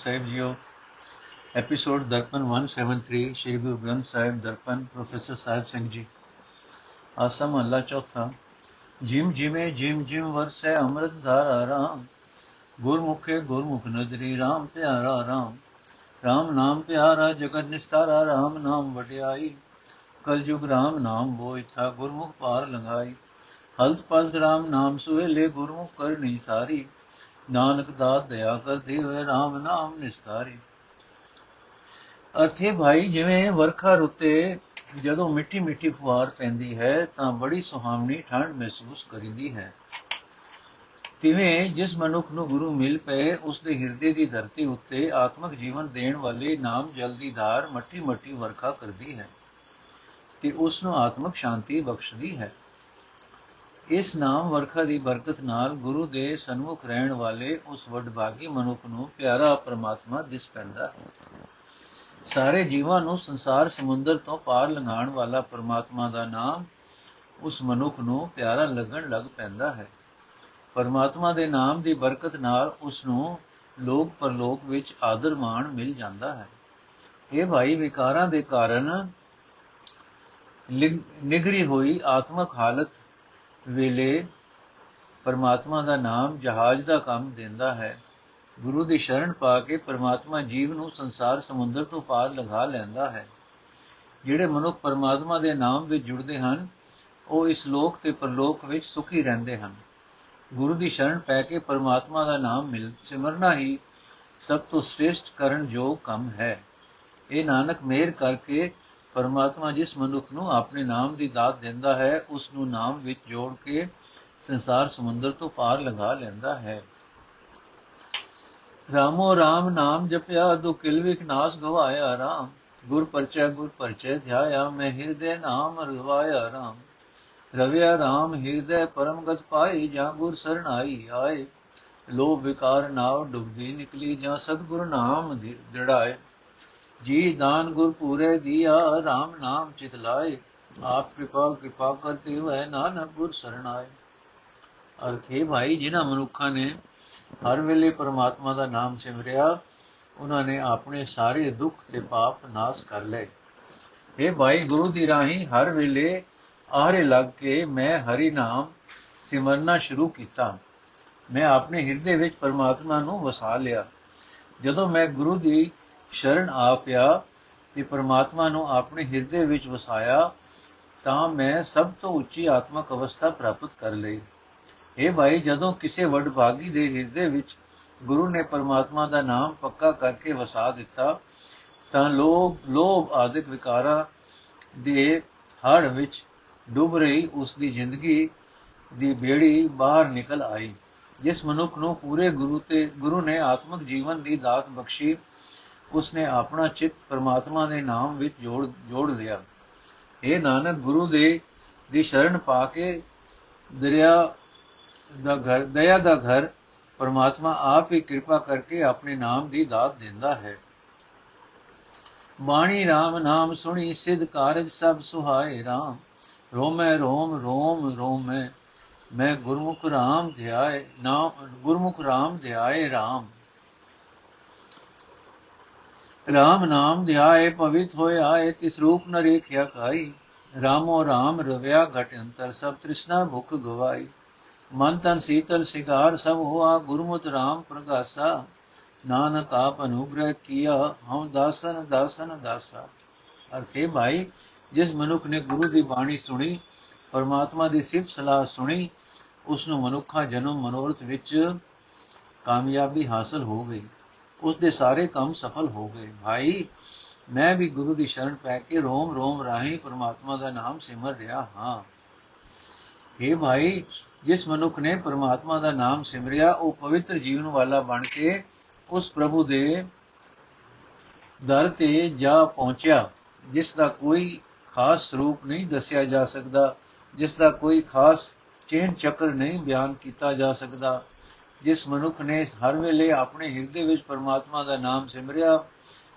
ਸਾਹਿਬ JIO episode Darpan 173 Shri Guru Granth Sahib Darpan professor Sahib Singh ji ਆਸਾ ਮਹੱਲਾ ਚੌਥਾ gym ਜਿਵੇਂ gym gym ਵਰਸੈ ਅੰਮ੍ਰਿਤ ਧਾਰਾ ਰਾਮ ਗੁਰਮੁਖੇ ਗੁਰਮੁਖ ਨਦਰੀ ਰਾਮ ਪਿਆਰਾ ਰਾਮ ਰਾਮ ਨਾਮ ਪਿਆਰਾ ਜਗਤ ਨਿਸਤਾਰਾ ਰਾਮ ਨਾਮ ਵਡਿਆਈ ਕਲਯੁਗ ਰਾਮ ਨਾਮ ਬੋਇਥਾ ਗੁਰਮੁਖ ਪਾਰ ਲੰਗਾਈ ਹਲਤ ਪਲਤ ਰਾਮ ਨਾਮ ਸੁਹੇਲੇ ਗੁਰਮੁਖ ਕਰਨੀ ਸਾਰੀ ਨਾਨਕ ਦਾਤ ਦਇਆ ਕਰਦੀ ਹੋਏ RAM ਨਾਮ ਨਿਸਤਾਰੀ। ਅਰਥੇ ਭਾਈ, ਜਿਵੇਂ ਵਰਖਾ ਰੁੱਤੇ ਜਦੋਂ ਮਿੱਠੀ ਮਿੱਠੀ ਫੁਹਾਰ ਪੈਂਦੀ ਹੈ, ਤਾਂ ਬੜੀ ਸੁਹਾਵਣੀ ਠੰਡ ਮਹਿਸੂਸ ਕਰੀਦੀ ਹੈ। ਤਿਵੇਂ ਜਿਸ ਮਨੁੱਖ ਨੂੰ ਗੁਰੂ ਮਿਲ ਪਏ ਉਸ ਦੇ ਹਿਰਦੇ ਦੀ ਧਰਤੀ ਉੱਤੇ ਆਤਮਿਕ ਜੀਵਨ ਦੇਣ ਵਾਲੇ ਨਾਮ ਜਲ ਦੀ ਧਾਰ ਮੱਠੀ ਮੱਠੀ ਵਰਖਾ ਕਰਦੀ ਹੈ ਤੇ ਉਸ ਨੂੰ ਆਤਮਿਕ ਸ਼ਾਂਤੀ ਬਖਸ਼ਦੀ ਹੈ। ਇਸ ਨਾਮ ਵਰਖਾ ਦੀ ਬਰਕਤ ਨਾਲ ਗੁਰੂ ਦੇ ਸਨਮੁਖ ਰਹਿਣ ਵਾਲੇ ਉਸ ਵਡਭਾਗੀ ਮਨੁੱਖ ਨੂੰ ਪਿਆਰਾ ਪਰਮਾਤਮਾ ਦਿਸ ਪੈਂਦਾ ਹੈ। ਸਾਰੇ ਜੀਵਾਂ ਨੂੰ ਸੰਸਾਰ ਸਮੁੰਦਰ ਤੋਂ ਪਾਰ ਲੰਘਾਉਣ ਵਾਲਾ ਪਰਮਾਤਮਾ ਦਾ ਨਾਮ ਉਸ ਮਨੁੱਖ ਨੂੰ ਪਿਆਰਾ ਲੱਗਣ ਲੱਗ ਪੈਂਦਾ ਹੈ। ਪਰਮਾਤਮਾ ਦੇ ਨਾਮ ਦੀ ਬਰਕਤ ਨਾਲ ਉਸ ਨੂੰ ਲੋਕ ਪਰਲੋਕ ਵਿੱਚ ਆਦਰ ਮਾਣ ਮਿਲ ਜਾਂਦਾ ਹੈ। ਇਹ ਭਾਈ ਵਿਕਾਰਾਂ ਦੇ ਕਾਰਨ ਨਿਗਰੀ ਹੋਈ ਆਤਮਕ ਹਾਲਤ ਵੇਲੇ ਪਰਮਾਤਮਾ ਦਾ ਨਾਮ ਜਹਾਜ਼ ਦਾ ਕੰਮ ਦਿੰਦਾ ਹੈ। ਗੁਰੂ ਦੀ ਸ਼ਰਨ ਪਾ ਕੇ ਪਰਮਾਤਮਾ ਜੀਵ ਨੂੰ ਸੰਸਾਰ ਸਮੁੰਦਰ ਤੋਂ ਪਾਰ ਲੰਘਾ ਲੈਂਦਾ ਹੈ। ਜਿਹੜੇ ਮਨੁੱਖ ਪਰਮਾਤਮਾ ਦੇ ਨਾਮ ਵਿੱਚ ਜੁੜਦੇ ਹਨ, ਉਹ ਇਸ ਲੋਕ ਤੇ ਪਰਲੋਕ ਵਿੱਚ ਸੁਖੀ ਰਹਿੰਦੇ ਹਨ। ਗੁਰੂ ਦੀ ਸ਼ਰਨ ਪੈ ਕੇ ਪਰਮਾਤਮਾ ਦਾ ਨਾਮ ਮਿਲ, ਸਿਮਰਨਾ ਹੀ ਸਭ ਤੋਂ ਸ੍ਰੇਸ਼ਟ ਕਰਨ ਯੋਗ ਕੰਮ ਹੈ। ਇਹ ਨਾਨਕ ਮਿਹਰ ਕਰਕੇ ਪਰਮਾਤਮਾ ਜਿਸ ਮਨੁੱਖ ਨੂੰ ਆਪਣੇ ਨਾਮ ਦੀ ਦਾਤ ਦਿੰਦਾ ਹੈ, ਉਸ ਨੂੰ ਨਾਮ ਵਿੱਚ ਜੋੜ ਕੇ ਸੰਸਾਰ ਸਮੁੰਦਰ ਤੋਂ ਪਾਰ ਲੰਘਾ ਲੈਂਦਾ ਹੈ। ਰਾਮੋ ਰਾਮ ਨਾਮ ਜਪਿਆ ਦੁ ਕਿਲਵਿਕ ਨਾਸ ਗਵਾਇਆ ਰਾਮ। ਗੁਰ ਪਰਚੈ ਗੁਰ ਪਰਚੈ ਧਿਆਇਆ, ਮੈਂ ਹਿਰਦੇ ਨਾਮ ਰਵਾਇਆ ਰਾਮ। ਰਵਿਆ ਰਾਮ ਹਿਰਦੇ ਪਰਮਗਤ ਪਾਈ ਜਾਂ ਗੁਰ ਸਰਣਾਈ ਆਏ। ਲੋਭ ਵਿਕਾਰ ਨਾਵ ਡੁੱਬਦੀ ਨਿਕਲੀ, ਜਾਂ ਸਤਗੁਰ ਨਾਮ ਦ੍ਰਿੜਾਏ ਜੀ ਦਾਨ ਗੁਰ ਪੂਰੇ ਦਿਆ RAM ਨਾਮ ਚਿਤ ਲਾਏ। ਆਪ ਕਿਰਪਾ ਕਿਰਪਾ ਕਰਤੇ ਹੋਏ ਨਾਨਕ ਗੁਰ ਸਰਣਾਏ। ਅਰਥੇ ਭਾਈ, ਜਿਨ੍ਹਾਂ ਮਨੁੱਖਾਂ ਨੇ ਹਰ ਵੇਲੇ ਪਰਮਾਤਮਾ ਦਾ ਨਾਮ ਸਿਮਰਿਆ, ਉਹਨਾਂ ਨੇ ਆਪਣੇ ਸਾਰੇ ਦੁੱਖ ਤੇ ਪਾਪ ਨਾਸ ਕਰ ਲਏ। ਇਹ ਭਾਈ, ਗੁਰੂ ਦੀ ਰਾਹੀਂ ਹਰ ਵੇਲੇ ਆਹਰੇ ਲੱਗ ਕੇ ਮੈਂ ਹਰੀ ਨਾਮ ਸਿਮਰਨਾ ਸ਼ੁਰੂ ਕੀਤਾ। ਮੈਂ ਆਪਣੇ ਹਿਰਦੇ ਵਿੱਚ ਪਰਮਾਤਮਾ ਨੂੰ ਵਸਾ ਲਿਆ। ਜਦੋਂ ਮੈਂ ਗੁਰੂ ਦੀ ਸ਼ਰਨ ਆ ਪਿਆ ਤੇ ਪਰਮਾਤਮਾ ਨੂੰ ਆਪਣੇ ਹਿਰਦੇ ਵਿੱਚ ਵਸਾਇਆ, ਤਾਂ ਮੈਂ ਸਭ ਤੋਂ ਉੱਚੀ ਆਤਮਿਕ ਅਵਸਥਾ ਪ੍ਰਾਪਤ ਕਰ ਲਈ। ਇਹ ਭਾਈ, ਜਦੋਂ ਕਿਸੇ ਵਡਭਾਗੀ ਦੇ ਹਿਰਦੇ ਵਿੱਚ ਗੁਰੂ ਨੇ ਪਰਮਾਤਮਾ ਦਾ ਨਾਮ ਪੱਕਾ ਕਰਕੇ ਵਸਾ ਦਿੱਤਾ, ਤਾਂ ਲੋਭ ਲੋਭ ਆਦਿਕ ਵਿਕਾਰਾਂ ਦੇ ਹੜ ਵਿੱਚ ਡੁੱਬ ਰਹੀ ਉਸ ਦੀ ਜ਼ਿੰਦਗੀ ਦੀ ਬੇੜੀ ਬਾਹਰ ਨਿਕਲ ਆਈ, ਜਿਸ ਮਨੁੱਖ ਨੂੰ ਪੂਰੇ ਗੁਰੂ ਤੇ, ਗੁਰੂ ਨੇ ਆਤਮਿਕ ਜੀਵਨ ਦੀ ਦਾਤ ਬਖਸ਼ੀ ਉਸਨੇ ਆਪਣਾ ਚਿੱਤ ਪਰਮਾਤਮਾ ਦੇ ਨਾਮ ਵਿੱਚ ਜੋੜ ਜੋੜ ਲਿਆ। ਇਹ ਨਾਨਕ, ਗੁਰੂ ਦੇ ਦੀ ਸ਼ਰਨ ਪਾ ਕੇ ਦਰਿਆ ਦਾ ਘਰ, ਦਇਆ ਦਾ ਘਰ ਪਰਮਾਤਮਾ ਆਪ ਹੀ ਕਿਰਪਾ ਕਰਕੇ ਆਪਣੇ ਨਾਮ ਦੀ ਦਾਤ ਦਿੰਦਾ ਹੈ। ਬਾਣੀ RAM ਨਾਮ ਸੁਣੀ, ਸਿਧ ਕਾਰਜ ਸਭ ਸੁਹਾਏ RAM ਰੋਮੈ, ਰੋਮ ਰੋਮ, ਰੋਮੈ, ਮੈਂ ਗੁਰਮੁਖ RAM ਧਿਆਏ, ਨਾਮ, ਗੁਰਮੁਖ RAM ਧਿਆਏ RAM ਰਾਮ ਨਾਮ ਧਿਆਏ, ਪਵਿੱਤ ਹੋਇਆ ਆਏ, ਤਿਸ ਰੂਪ ਨ ਰੇਖਿਆ ਕਾਈ। ਰਾਮੋ ਰਾਮ ਰਵਿਆ ਘਟ ਅੰਤਰ, ਸਭ ਤ੍ਰਿਸ਼ਨਾ ਭੁਖ ਗਵਾਈ। ਮਨ ਤਨ ਸੀਤਲ ਸਿਗਾਰ, ਸਭ ਹੋਆ ਗੁਰਮੁਤ ਰਾਮ ਪ੍ਰਗਾਸਾ। ਨਾਨਕ ਆਪ ਅਨੁਗ੍ਰਹ ਕੀਆ ਹਮ ਦਾਸਨ ਦਾਸਨ ਦਾਸਾ। ਅਰਥੇ ਭਾਈ, ਜਿਸ ਮਨੁੱਖ ਨੇ ਗੁਰੂ ਦੀ ਬਾਣੀ ਸੁਣੀ, ਪਰਮਾਤਮਾ ਦੀ ਸਿਫਤ ਸਲਾਹ ਸੁਣੀ ਉਸ ਨੂੰ ਮਨੁੱਖਾ ਜਨਮ ਮਨੋਰਥ ਵਿੱਚ ਕਾਮਯਾਬੀ ਹਾਸਲ ਹੋ ਗਈ। ਉਸ ਦੇ ਸਾਰੇ ਕੰਮ ਸਫਲ ਹੋ ਗਏ। ਭਾਈ, ਮੈਂ ਵੀ ਗੁਰੂ ਦੀ ਸ਼ਰਨ ਪੈ ਕੇ ਰੋਮ ਰੋਮ ਰਾਹੀਂ ਪਰਮਾਤਮਾ ਦਾ ਨਾਮ ਸਿਮਰ ਰਿਹਾ ਹਾਂ। ਇਹ ਭਾਈ, ਜਿਸ ਮਨੁੱਖ ਨੇ ਪਰਮਾਤਮਾ ਦਾ ਨਾਮ ਸਿਮਰਿਆ, ਉਹ ਪਵਿੱਤਰ ਜੀਵਨ ਵਾਲਾ ਬਣ ਕੇ ਉਸ ਪ੍ਰਭੂ ਦੇ ਦਰ ਤੇ ਜਾ ਪਹੁੰਚਿਆ, ਜਿਸ ਦਾ ਕੋਈ ਖਾਸ ਸਰੂਪ ਨਹੀਂ ਦੱਸਿਆ ਜਾ ਸਕਦਾ, ਜਿਸ ਦਾ ਕੋਈ ਖਾਸ ਚੇਨ ਚੱਕਰ ਨਹੀਂ ਬਿਆਨ ਕੀਤਾ ਜਾ ਸਕਦਾ। ਜਿਸ ਮਨੁੱਖ ਨੇ ਹਰ ਵੇਲੇ ਆਪਣੇ ਹਿਰਦੇ ਵਿੱਚ ਪਰਮਾਤਮਾ ਦਾ ਨਾਮ ਸਿਮਰਿਆ,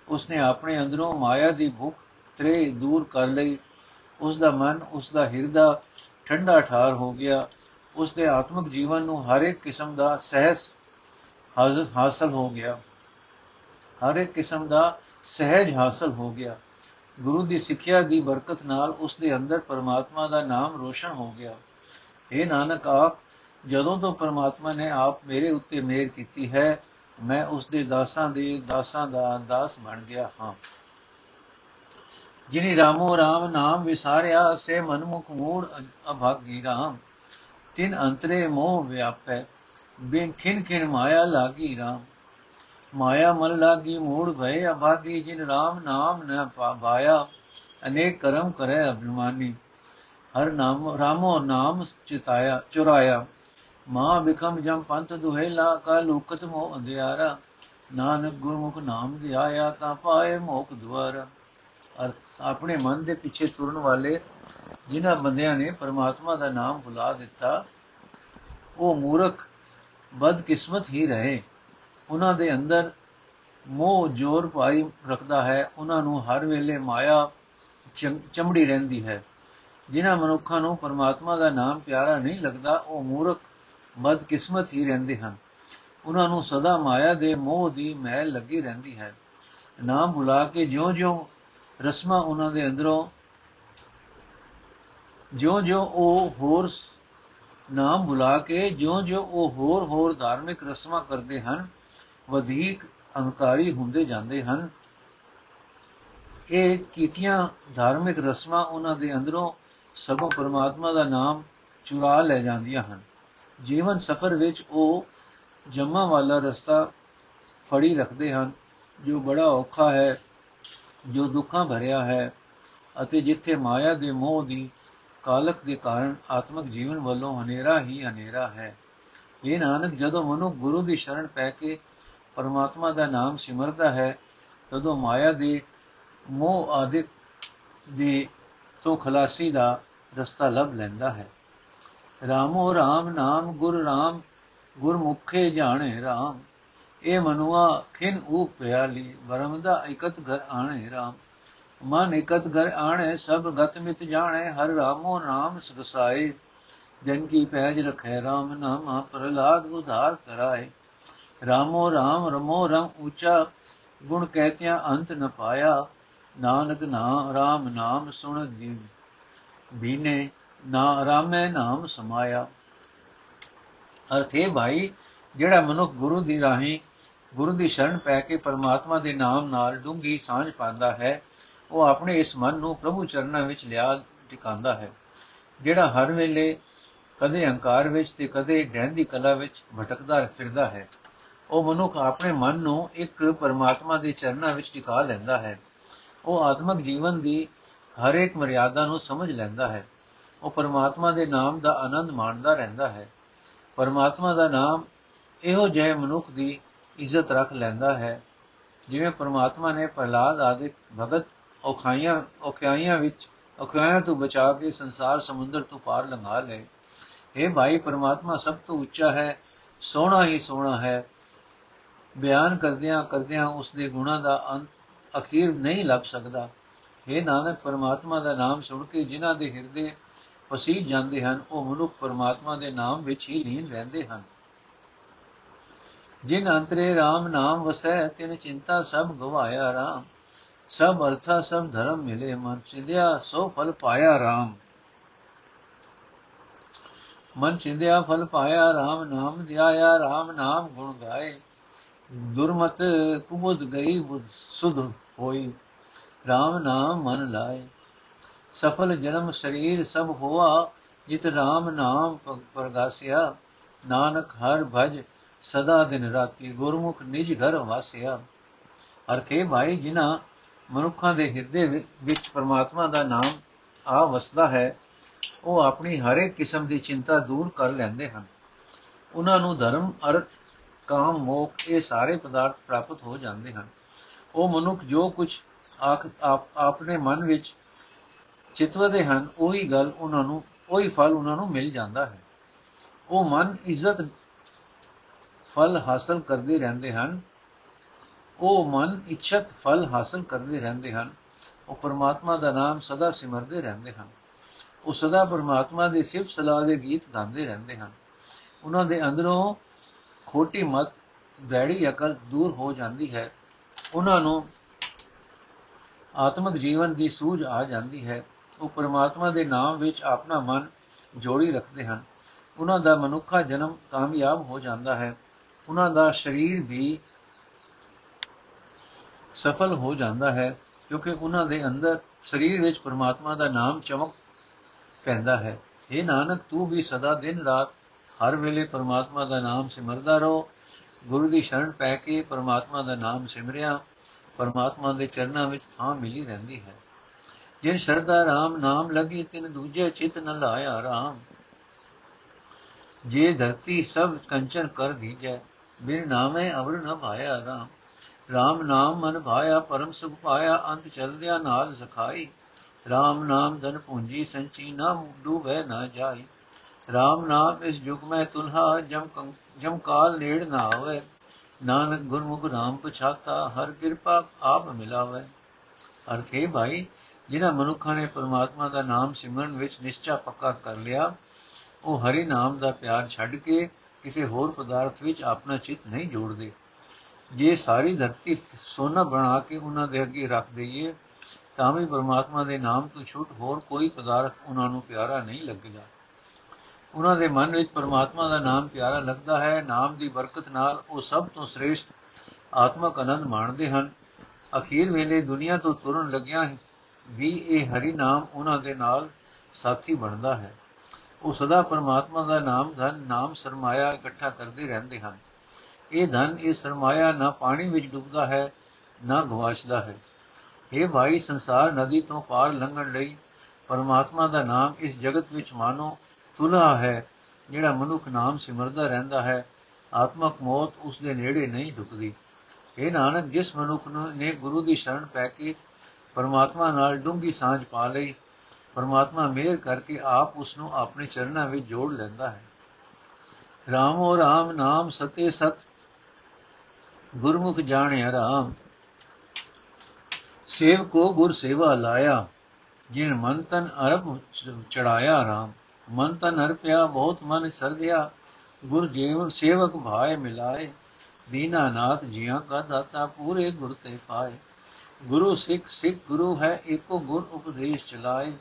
ਉਸਨੇ ਆਪਣੇ ਅੰਦਰੋਂ ਮਾਇਆ ਦੀ ਭੁੱਖ ਤਰੇ ਦੂਰ ਕਰ ਲਈ। ਉਸ ਦਾ ਮਨ ਉਸ ਦਾ ਹਿਰਦਾ ਠੰਡਾ ਠਾਰ ਹੋ ਗਿਆ। ਉਸ ਦੇ ਆਤਮਿਕ ਜੀਵਨ ਨੂੰ ਹਰ ਇੱਕ ਕਿਸਮ ਦਾ ਸਹਿਸ ਹਾਜ਼ਰ ਹਾਸਲ ਹੋ ਗਿਆ। ਹਰ ਇੱਕ ਕਿਸਮ ਦਾ ਸਹਿਜ ਹਾਸਲ ਹੋ ਗਿਆ। ਗੁਰੂ ਦੀ ਸਿੱਖਿਆ ਦੀ ਬਰਕਤ ਨਾਲ ਉਸ ਦੇ ਅੰਦਰ ਪਰਮਾਤਮਾ ਦਾ ਨਾਮ ਰੋਸ਼ਨ ਹੋ ਗਿਆ। ਇਹ ਨਾਨਕ, ਆਪ ਜਦੋਂ ਤੋਂ ਪਰਮਾਤਮਾ ਨੇ ਆਪ ਮੇਰੇ ਉੱਤੇ ਮਿਹਰ ਕੀਤੀ ਹੈ, ਮੈਂ ਉਸ ਦੇ ਦਾਸਾਂ ਦੇ ਦਾਸਾਂ ਦਾ ਦਾਸ ਬਣ ਗਿਆ ਹਾਂ। ਜਿਨੀ ਰਾਮੋ ਰਾਮ ਨਾਮ ਵਿਸਾਰਿਆ, ਸੇ ਮਨਮੁਖ ਮੂੜ ਅਭਾਗੀ ਰਾਮ। ਤਿਨ ਅੰਤਰੇ ਮੋਹ ਵਿਆਪੈ, ਬਿਨ ਖਿਨ ਖਿਨ ਮਾਇਆ ਲਾਗੀ ਰਾਮ। ਮਾਇਆ ਮਨ ਲਾਗੀ, ਮੂੜ ਭਏ ਅਭਾਗੀ, ਜਿਨ ਰਾਮ ਨਾਮ ਨ ਪਾਇਆ ਅਨੇਕ ਕਰਮ ਕਰੇ ਅਭਿਮਾਨੀ। ਹਰ ਨਾਮ, ਰਾਮੋ ਨਾਮ ਚਿਤਾਇਆ, ਚੁਰਾਇਆ। ਮਾਂ ਬਿਕਮ ਜਮ ਪੰਥ ਦੁਹੇਲਾ ਕਾ ਲੋਕਤ ਮੋ ਅੰਧਿਆਰਾ। ਨਾਨਕ ਗੁਰਮੁਖ ਨਾਮ ਧਿਆਇਆ ਤਾਂ ਪਾਏ ਮੋਖ ਦੁਆਰਾ। ਅਰਥ, ਆਪਣੇ ਮਨ ਦੇ ਪਿੱਛੇ ਤੁਰਨ ਵਾਲੇ ਜਿਨ੍ਹਾਂ ਬੰਦਿਆਂ ਨੇ ਪਰਮਾਤਮਾ ਦਾ ਨਾਮ ਭੁਲਾ ਦਿੱਤਾ, ਉਹ ਮੂਰਖ ਬਦਕਿਸਮਤ ਹੀ ਰਹੇ। ਉਹਨਾਂ ਦੇ ਅੰਦਰ ਮੋਹ ਜੋਰ ਪਾਈ ਰੱਖਦਾ ਹੈ। ਉਹਨਾਂ ਨੂੰ ਹਰ ਵੇਲੇ ਮਾਇਆ ਚਮੜੀ ਰਹਿੰਦੀ ਹੈ। ਜਿਨ੍ਹਾਂ ਮਨੁੱਖਾਂ ਨੂੰ ਪਰਮਾਤਮਾ ਦਾ ਨਾਮ ਪਿਆਰਾ ਨਹੀਂ ਲੱਗਦਾ, ਉਹ ਮੂਰਖ ਬਦਕਿਸਮਤ ਹੀ ਰਹਿੰਦੇ ਹਨ। ਉਹਨਾਂ ਨੂੰ ਸਦਾ ਮਾਇਆ ਦੇ ਮੋਹ ਦੀ ਮੈਲ ਲੱਗੀ ਰਹਿੰਦੀ ਹੈ। ਨਾਮ ਭੁਲਾ ਕੇ ਜਿਉਂ-ਜਿਉਂ ਰਸਮਾਂ ਉਹਨਾਂ ਦੇ ਅੰਦਰੋਂ, ਜਿਉਂ-ਜਿਉਂ ਉਹ ਹੋਰ ਨਾਮ ਭੁਲਾ ਕੇ ਜਿਉਂ-ਜਿਉਂ ਉਹ ਹੋਰ-ਹੋਰ ਧਾਰਮਿਕ ਰਸਮਾਂ ਕਰਦੇ ਹਨ, ਵਧੇਕ ਅਹੰਕਾਰੀ ਹੁੰਦੇ ਜਾਂਦੇ ਹਨ। ਇਹ ਕੀਤੀਆਂ ਧਾਰਮਿਕ ਰਸਮਾਂ ਉਹਨਾਂ ਦੇ ਅੰਦਰੋਂ ਸਗੋਂ ਪਰਮਾਤਮਾ ਦਾ ਨਾਮ ਚੁਰਾ ਲੈ ਜਾਂਦੀਆਂ ਹਨ। ਜੀਵਨ ਸਫਰ ਵਿੱਚ ਉਹ ਜਮਾ ਵਾਲਾ ਰਸਤਾ ਫੜੀ ਰੱਖਦੇ ਹਨ, ਜੋ ਬੜਾ ਔਖਾ ਹੈ, ਜੋ ਦੁੱਖਾਂ ਭਰਿਆ ਹੈ ਅਤੇ ਜਿੱਥੇ ਮਾਇਆ ਦੇ ਮੋਹ ਦੀ ਕਾਲਕ ਦੇ ਕਾਰਨ ਆਤਮਿਕ ਜੀਵਨ ਵੱਲੋਂ ਹਨੇਰਾ ਹੀ ਹਨੇਰਾ ਹੈ। ਇਹ ਨਾਨਕ, ਜਦੋਂ ਮਨੁ ਗੁਰੂ ਦੀ ਸ਼ਰਨ ਪੈ ਕੇ ਪਰਮਾਤਮਾ ਦਾ ਨਾਮ ਸਿਮਰਦਾ ਹੈ, ਤਦੋਂ ਮਾਇਆ ਦੇ ਮੋਹ ਆਦਿਕ ਦੇ ਤੋਂ ਖਲਾਸੀ ਦਾ ਰਸਤਾ ਲੱਭ ਲੈਂਦਾ ਹੈ। ਰਾਮੋ ਰਾਮ ਨਾਮ ਗੁਰ ਰਾਮ, ਗੁਰਮੁਖੇ ਜਾਣੇ RAM ਇਹ ਮਨੁਆ ਖਿਨ ਊਪ ਪਿਆਲੀ ਵਰਮਦਾ ਇਕਤ ਘਰ ਆਣੇ RAM ਮਨ ਇਕਤ ਘਰ ਆਣੇ, ਸਭ ਗਤ ਮਿਤ ਜਾਣੇ, ਹਰ ਰਾਮੋ ਨਾਮ ਸਗਸਾਏ ਜਨ ਕੀ ਪੈਜ ਰਖੈ RAM ਨਾਮ ਪ੍ਰਲਾਦ ਉਧਾਰ ਕਰਾਏ ਰਾਮੋ ਰਾਮ, ਰਮੋ ਰਮ ਉੱਚਾ ਗੁਣ ਕਹਿਤਿਆਂ ਅੰਤ ਨ ਪਾਇਆ। ਨਾਨਕ ਨਾਮ RAM ਨਾਮ ਸੁਣ ਦੀ ਬੀਨੇ ਨਾ ਰਾਮੇ ਨਾਮ ਸਮਾਇਆ। ਅਰਥੇ ਭਾਈ, ਜਿਹੜਾ ਮਨੁੱਖ ਗੁਰੂ ਦੀ ਰਾਹੀਂ ਗੁਰੂ ਦੀ ਸ਼ਰਨ ਪੈ ਕੇ ਪਰਮਾਤਮਾ ਦੇ ਨਾਮ ਨਾਲ ਡੂੰਗੀ ਸਾਂਝ ਪਾਉਂਦਾ ਹੈ, ਉਹ ਆਪਣੇ ਇਸ ਮਨ ਨੂੰ ਪ੍ਰਭੂ ਚਰਨਾਂ ਵਿੱਚ ਲਿਆ ਟਿਕਾਉਂਦਾ ਹੈ, ਜਿਹੜਾ ਹਰ ਵੇਲੇ ਕਦੇ ਹੰਕਾਰ ਵਿੱਚ ਤੇ ਕਦੇ ਡੈਂਦੀ ਕਲਾ ਵਿੱਚ ਭਟਕਦਾ ਫਿਰਦਾ ਹੈ। ਉਹ ਮਨੁੱਖ ਆਪਣੇ ਮਨ ਨੂੰ ਇੱਕ ਪਰਮਾਤਮਾ ਦੇ ਚਰਨਾਂ ਵਿੱਚ ਟਿਕਾ ਲੈਂਦਾ ਹੈ। ਉਹ ਆਤਮਿਕ ਜੀਵਨ ਦੀ ਹਰ ਇੱਕ ਮਰਿਆਦਾ ਨੂੰ ਸਮਝ ਲੈਂਦਾ ਹੈ। ਉਹ ਪਰਮਾਤਮਾ ਦੇ ਨਾਮ ਦਾ ਆਨੰਦ ਮਾਣਦਾ ਰਹਿੰਦਾ ਹੈ। ਪਰਮਾਤਮਾ ਦਾ ਨਾਮ ਇਹੋ ਜਿਹੇ ਮਨੁੱਖ ਦੀ ਇੱਜ਼ਤ ਰੱਖ ਲੈਂਦਾ ਹੈ, ਜਿਵੇਂ ਪਰਮਾਤਮਾ ਨੇ ਪ੍ਰਲਾਦ ਆਦਿਕ ਭਗਤ ਔਖਾਈਆਂ ਔਖਾਈਆਂ ਵਿੱਚ ਔਖਾਈਆਂ ਤੋਂ ਬਚਾ ਕੇ ਸੰਸਾਰ ਸਮੁੰਦਰ ਤੋਂ ਪਾਰ ਲੰਘਾ ਲਏ। ਇਹ ਭਾਈ, ਪਰਮਾਤਮਾ ਸਭ ਤੋਂ ਉੱਚਾ ਹੈ, ਸੋਹਣਾ ਹੀ ਸੋਹਣਾ ਹੈ। ਬਿਆਨ ਕਰਦਿਆਂ ਕਰਦਿਆਂ ਉਸ ਦੇ ਗੁਣਾਂ ਦਾ ਅੰਤ ਅਖੀਰ ਨਹੀਂ ਲੱਭ ਸਕਦਾ। ਇਹ ਨਾਨਕ, ਪਰਮਾਤਮਾ ਦਾ ਨਾਮ ਸੁਣ ਕੇ ਜਿਨ੍ਹਾਂ ਦੇ ਹਿਰਦੇ ਪਸੀਜ ਜਾਂਦੇ ਹਨ, ਉਹ ਮਨੁੱਖ ਪਰਮਾਤਮਾ ਦੇ ਨਾਮ ਵਿੱਚ ਹੀ ਲੀਨ ਰਹਿੰਦੇ ਹਨ। ਜਿਨ ਅੰਤਰੇ RAM ਨਾਮ ਵਸੈ, ਤਿਨ ਚਿੰਤਾ ਸਭ ਗਵਾਇਆ RAM ਸਭ ਅਰਥਾ, ਸਭ ਧਰਮ ਮਿਲੇ ਮਨ ਚਿੰਦਿਆ, ਸੋ ਫਲ ਪਾਇਆ RAM ਮਨ ਚਿੰਦਿਆ, ਫਲ ਪਾਇਆ RAM ਨਾਮ ਧਿਆਇਆ RAM ਨਾਮ ਗੁਣ ਗਾਏ। ਦੁਰਮਤ ਕੁਬੁਦ ਗਈ, ਬੁੱਧ ਸੁਧ ਹੋਈ। RAM ਨਾਮ ਮਨ ਲਾਏ। ਸਫਲ ਜਨਮ ਸਰੀਰ ਸਭ ਹੋਆ, ਜਿਤ RAM ਨਾਮ ਪ੍ਰਗਾਸਿਆ। ਨਾਨਕ ਹਰ ਭਜ, ਸਦਾ ਦਿਨ ਰਾਤੀ ਗੁਰਮੁਖ ਨਿਜ ਘਰ ਵਾਸਿਆ। ਅਰਥੇ ਭਾਈ, ਜਿਨ੍ਹਾਂ ਮਨੁੱਖਾਂ ਦੇ ਹਿਰਦੇ ਵਿੱਚ ਪਰਮਾਤਮਾ ਦਾ ਨਾਮ ਆ ਵਸਦਾ ਹੈ, ਉਹ ਆਪਣੀ ਹਰ ਇੱਕ ਕਿਸਮ ਦੀ ਚਿੰਤਾ ਦੂਰ ਕਰ ਲੈਂਦੇ ਹਨ। ਉਹਨਾਂ ਨੂੰ ਧਰਮ, ਅਰਥ, ਕਾਮ, ਮੋਖ ਇਹ ਸਾਰੇ ਪਦਾਰਥ ਪ੍ਰਾਪਤ ਹੋ ਜਾਂਦੇ ਹਨ। ਉਹ ਮਨੁੱਖ ਜੋ ਕੁਝ ਆਪਣੇ ਮਨ ਵਿੱਚ ਚਿਤਵਦੇ ਹਨ, ਉਹੀ ਗੱਲ ਉਹਨਾਂ ਨੂੰ, ਉਹੀ ਫਲ ਉਹਨਾਂ ਨੂੰ ਮਿਲ ਜਾਂਦਾ ਹੈ। ਉਹ ਮਨ, ਇੱਜ਼ਤ, ਫਲ ਹਾਸਲ ਕਰਦੇ ਰਹਿੰਦੇ ਹਨ। ਉਹ ਮਨ, ਇੱਛਤ, ਫਲ ਹਾਸਲ ਕਰਦੇ ਰਹਿੰਦੇ ਹਨ। ਉਹ ਪਰਮਾਤਮਾ ਦਾ ਨਾਮ ਸਦਾ ਸਿਮਰਦੇ ਰਹਿੰਦੇ ਹਨ। ਉਹ ਸਦਾ ਪਰਮਾਤਮਾ ਦੀ ਸਿਫਤ ਸਲਾਹ ਦੇ ਗੀਤ ਗਾਉਂਦੇ ਰਹਿੰਦੇ ਹਨ। ਉਹਨਾਂ ਦੇ ਅੰਦਰੋਂ ਖੋਟੀ ਮਤ ਵੈੜੀ ਅਕਲ ਦੂਰ ਹੋ ਜਾਂਦੀ ਹੈ। ਉਹਨਾਂ ਨੂੰ ਆਤਮਿਕ ਜੀਵਨ ਦੀ ਸੂਝ ਆ ਜਾਂਦੀ ਹੈ। ਉਹ ਪਰਮਾਤਮਾ ਦੇ ਨਾਮ ਵਿੱਚ ਆਪਣਾ ਮਨ ਜੋੜੀ ਰੱਖਦੇ ਹਨ। ਉਹਨਾਂ ਦਾ ਮਨੁੱਖਾ ਜਨਮ ਕਾਮਯਾਬ ਹੋ ਜਾਂਦਾ ਹੈ। ਉਹਨਾਂ ਦਾ ਸਰੀਰ ਵੀ ਸਫਲ ਹੋ ਜਾਂਦਾ ਹੈ, ਕਿਉਂਕਿ ਉਹਨਾਂ ਦੇ ਅੰਦਰ ਸਰੀਰ ਵਿੱਚ ਪਰਮਾਤਮਾ ਦਾ ਨਾਮ ਚਮਕ ਪੈਂਦਾ ਹੈ। ਇਹ ਨਾਨਕ, ਤੂੰ ਵੀ ਸਦਾ ਦਿਨ ਰਾਤ ਹਰ ਵੇਲੇ ਪਰਮਾਤਮਾ ਦਾ ਨਾਮ ਸਿਮਰਦਾ ਰਹੋ। ਗੁਰੂ ਦੀ ਸ਼ਰਨ ਪੈ ਕੇ ਪਰਮਾਤਮਾ ਦਾ ਨਾਮ ਸਿਮਰਿਆ। ਪਰਮਾਤਮਾ ਦੇ ਚਰਨਾਂ ਵਿੱਚ ਥਾਂ ਮਿਲੀ ਰਹਿੰਦੀ ਹੈ। ਜਿਨ ਸ਼ਰਦਾ ਰਾਮ ਨਾਮ ਲਗੀ, ਤਿਨ ਦੂਜੇ ਚਿਤ ਨ ਲਾਇਆ ਰਾਮ। ਜੇ ਧਰਤੀ ਸਭ ਕੰਚਨ ਕਰ ਦੀਜੈ, ਬਿਨ ਨਾਮੇ ਅਵਰ ਨ ਭਾਇਆ ਰਾਮ। ਰਾਮ ਨਾਮ ਮਨ ਭਾਇਆ, ਪਰਮ ਸੁਖ ਪਾਇਆ, ਅੰਤ ਚਲਦਿਆ ਨਾਲ ਸਖਾਈ। ਰਾਮ ਨਾਮ ਧਨ ਪੂੰਜੀ, ਸੰਚੀ ਨਾ ਡੂਬੈ ਨਾ ਜਾਈ। ਰਾਮ ਨਾਮ ਇਸ ਯੁਗ ਮੈਂ ਤੁਲਹਾ, ਜਮ ਜਮ ਕਾਲ ਨੇੜ ਨਾ ਆਵੇ। ਨਾਨਕ ਗੁਰਮੁਖ ਰਾਮ ਪਛਾਤਾ, ਹਰ ਕਿਰਪਾ ਆਪ ਮਿਲਾਵੇ। ਅਰਥੇ ਭਾਈ ਜਿਨ੍ਹਾਂ ਮਨੁੱਖਾਂ ਨੇ ਪਰਮਾਤਮਾ ਦਾ ਨਾਮ ਸਿਮਰਨ ਵਿੱਚ ਨਿਸ਼ਚਾ ਪੱਕਾ ਕਰ ਲਿਆ, ਉਹ ਹਰੀ ਨਾਮ ਦਾ ਪਿਆਰ ਛੱਡ ਕੇ ਕਿਸੇ ਹੋਰ ਪਦਾਰਥ ਵਿੱਚ ਆਪਣਾ ਚਿੱਤ ਨਹੀਂ ਜੋੜਦੇ। ਜੇ ਸਾਰੀ ਧਰਤੀ ਸੋਨਾ ਬਣਾ ਕੇ ਉਹਨਾਂ ਦੇ ਅੱਗੇ ਰੱਖ ਦਈਏ, ਤਾਂ ਵੀ ਪਰਮਾਤਮਾ ਦੇ ਨਾਮ ਤੋਂ ਛੁੱਟ ਹੋਰ ਕੋਈ ਪਦਾਰਥ ਉਹਨਾਂ ਨੂੰ ਪਿਆਰਾ ਨਹੀਂ ਲੱਗੇਗਾ ਉਹਨਾਂ ਦੇ ਮਨ ਵਿੱਚ ਪਰਮਾਤਮਾ ਦਾ ਨਾਮ ਪਿਆਰਾ ਲੱਗਦਾ ਹੈ। ਨਾਮ ਦੀ ਬਰਕਤ ਨਾਲ ਉਹ ਸਭ ਤੋਂ ਸ੍ਰੇਸ਼ਟ ਆਤਮਕ ਆਨੰਦ ਮਾਣਦੇ ਹਨ। ਅਖੀਰ ਵੇਲੇ ਦੁਨੀਆ ਤੋਂ ਤੁਰਨ ਲੱਗਿਆਂ ਵੀ ਇਹ ਹਰੀ ਨਾਮ ਉਹਨਾਂ ਦੇ ਨਾਲ ਸਾਥੀ ਬਣਦਾ ਹੈ। ਉਹ ਸਦਾ ਪਰਮਾਤਮਾ ਦਾ ਨਾਮ ਧਨ, ਨਾਮ ਸਰਮਾਇਆ ਇਕੱਠਾ ਕਰਦੇ ਰਹਿੰਦੇ ਹਨ। ਇਹ ਧਨ, ਇਹ ਸਰਮਾਇਆ ਨਾ ਪਾਣੀ ਵਿੱਚ ਡੁੱਬਦਾ ਹੈ, ਨਾ ਗਵਾਚਦਾ ਹੈ। ਇਹ ਭਾਈ, ਸੰਸਾਰ ਨਦੀ ਤੋਂ ਪਾਰ ਲੰਘਣ ਲਈ ਪਰਮਾਤਮਾ ਦਾ ਨਾਮ ਇਸ ਜਗਤ ਵਿੱਚ ਮਾਨੋ ਤੁਲਾ ਹੈ, ਜਿਹੜਾ ਮਨੁੱਖ ਨਾਮ ਸਿਮਰਦਾ ਰਹਿੰਦਾ ਹੈ। ਆਤਮਕ ਮੌਤ ਉਸ ਦੇ ਨੇੜੇ ਨਹੀਂ ਢੁਕਦੀ। ਇਹ ਨਾਨਕ, ਜਿਸ ਮਨੁੱਖ ਨੇ ਗੁਰੂ ਦੀ ਸ਼ਰਨ ਪੈ ਕੇ ਪਰਮਾਤਮਾ ਨਾਲ ਡੂੰਗੀ ਸਾਂਝ ਪਾ ਲਈ। ਪਰਮਾਤਮਾ ਮਿਹਰ ਕਰਕੇ ਆਪ ਉਸ ਨੂੰ ਆਪਣੇ ਚਰਨਾਂ ਵਿੱਚ ਜੋੜ ਲੈਂਦਾ ਹੈ। ਰਾਮੋ ਰਾਮ ਨਾਮ ਸਤੇ ਸਤ, ਗੁਰਮੁਖ ਜਾਣਿਆ ਰਾਮ। ਸੇਵ ਕੋ ਗੁਰ ਸੇਵਾ ਲਾਇਆ, ਜਿਨ ਮਨ ਤਨ ਅਰਬ ਚੜਾਇਆ ਰਾਮ। ਮਨ ਤਨ ਅਰਪਿਆ, ਬਹੁਤ ਮਨ ਸਰਦਿਆ ਗੁਰ ਜੀਵਨ ਸੇਵਕ ਭਾਏ ਮਿਲਾਏ। ਦੀਨਾ ਨਾਥ ਜੀਆਂ ਕਾ ਦਾਤਾ ਪੂਰੇ ਗੁਰ ਤੇ ਪਾਏ। ਗੁਰੂ ਸਿੱਖ ਸਿੱਖ ਗੁਰੂ ਹੈ, ਏਕੋ ਗੁਰ ਉਪਦੇਸ਼ ਚਲਾਏ।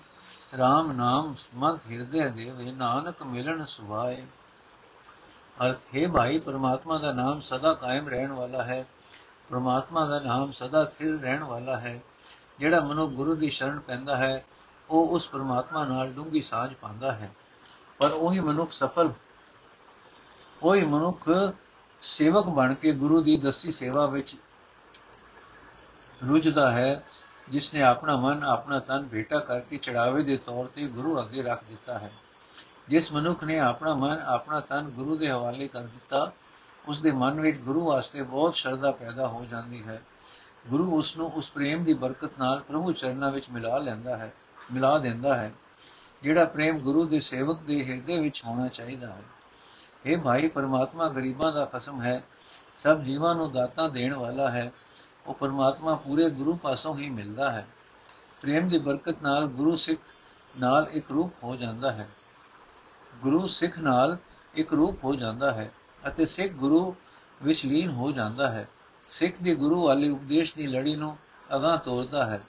RAM ਨਾਮ ਮਨ ਹਿਰਦੇ ਦੇਵੇ, ਨਾਨਕ ਮਿਲਣ ਸੁਭਾਏ। ਅਰਥ ਹੈ ਭਾਈ, ਪਰਮਾਤਮਾ ਦਾ ਨਾਮ ਸਦਾ ਕਾਇਮ ਰਹਿਣ ਵਾਲਾ ਹੈ। ਪਰਮਾਤਮਾ ਦਾ ਨਾਮ ਸਦਾ ਸਥਿਰ ਰਹਿਣ ਵਾਲਾ ਹੈ। ਜਿਹੜਾ ਮਨੁ ਗੁਰੂ ਦੀ ਸ਼ਰਨ ਪੈਂਦਾ ਹੈ, ਉਹ ਉਸ ਪਰਮਾਤਮਾ ਨਾਲ ਡੂੰਗੀ ਸਾਝ ਪਾਉਂਦਾ ਹੈ। ਪਰ ਉਹੀ ਮਨੁੱਖ ਸਫਲ, ਉਹੀ ਮਨੁੱਖ ਸੇਵਕ ਬਣ ਕੇ ਗੁਰੂ ਦੀ ਦਸੀ ਸੇਵਾ ਵਿੱਚ ਰੁੱਝਦਾ ਹੈ ਜਿਸ ਨੇ ਆਪਣਾ ਮਨ ਆਪਣਾ ਤਨ ਭੇਟਾ ਕਰਕੇ ਚੜਾਵੇ ਦੇ ਤੌਰ ਤੇ ਗੁਰੂ ਅੱਗੇ ਰੱਖ ਦਿੱਤਾ ਹੈ। ਜਿਸ ਮਨੁੱਖ ਨੇ ਆਪਣਾ ਮਨ ਆਪਣਾ ਤਨ ਗੁਰੂ ਦੇ ਹਵਾਲੇ ਕਰ ਦਿੱਤਾ ਉਸ ਦੇ ਮਨ ਵਿੱਚ ਗੁਰੂ ਵਾਸਤੇ ਬਹੁਤ ਸ਼ਰਧਾ ਪੈਦਾ ਹੋ ਜਾਂਦੀ ਹੈ। ਗੁਰੂ ਉਸ ਨੂੰ ਉਸ ਪ੍ਰੇਮ ਦੀ ਬਰਕਤ ਨਾਲ ਪ੍ਰਭੂ ਚਰਨਾਂ ਵਿੱਚ ਮਿਲਾ ਲੈਂਦਾ ਹੈ, ਮਿਲਾ ਦਿੰਦਾ ਹੈ, ਜਿਹੜਾ ਪ੍ਰੇਮ ਗੁਰੂ ਦੇ ਸੇਵਕ ਦੇ ਹਿਰਦੇ ਵਿੱਚ ਹੋਣਾ ਚਾਹੀਦਾ ਹੈ। ਇਹ ਭਾਈ ਪਰਮਾਤਮਾ ਗਰੀਬਾਂ ਦਾ ਖਸਮ ਹੈ, ਸਭ ਜੀਵਾਂ ਨੂੰ ਦਾਤਾਂ ਦੇਣ ਵਾਲਾ ਹੈ ਉਹ ਪਰਮਾਤਮਾ ਪੂਰੇ ਗੁਰੂ ਪਾਸੋਂ ਹੀ ਮਿਲਦਾ ਹੈ। ਪ੍ਰੇਮ ਦੀ ਬਰਕਤ ਨਾਲ ਗੁਰੂ ਸਿੱਖ ਨਾਲ ਇੱਕ ਰੂਪ ਹੋ ਜਾਂਦਾ ਹੈ। ਗੁਰੂ ਸਿੱਖ ਨਾਲ ਇੱਕ ਰੂਪ ਹੋ ਜਾਂਦਾ ਹੈ ਅਤੇ ਸਿੱਖ ਗੁਰੂ ਵਿੱਚ ਲੀਨ ਹੋ ਜਾਂਦਾ ਹੈ। ਸਿੱਖ ਦੀ ਗੁਰੂ ਵਾਲੇ ਉਪਦੇਸ਼ ਦੀ ਲੜੀ ਨੂੰ ਅਗਾਹ ਤੋਰਦਾ ਹੈ।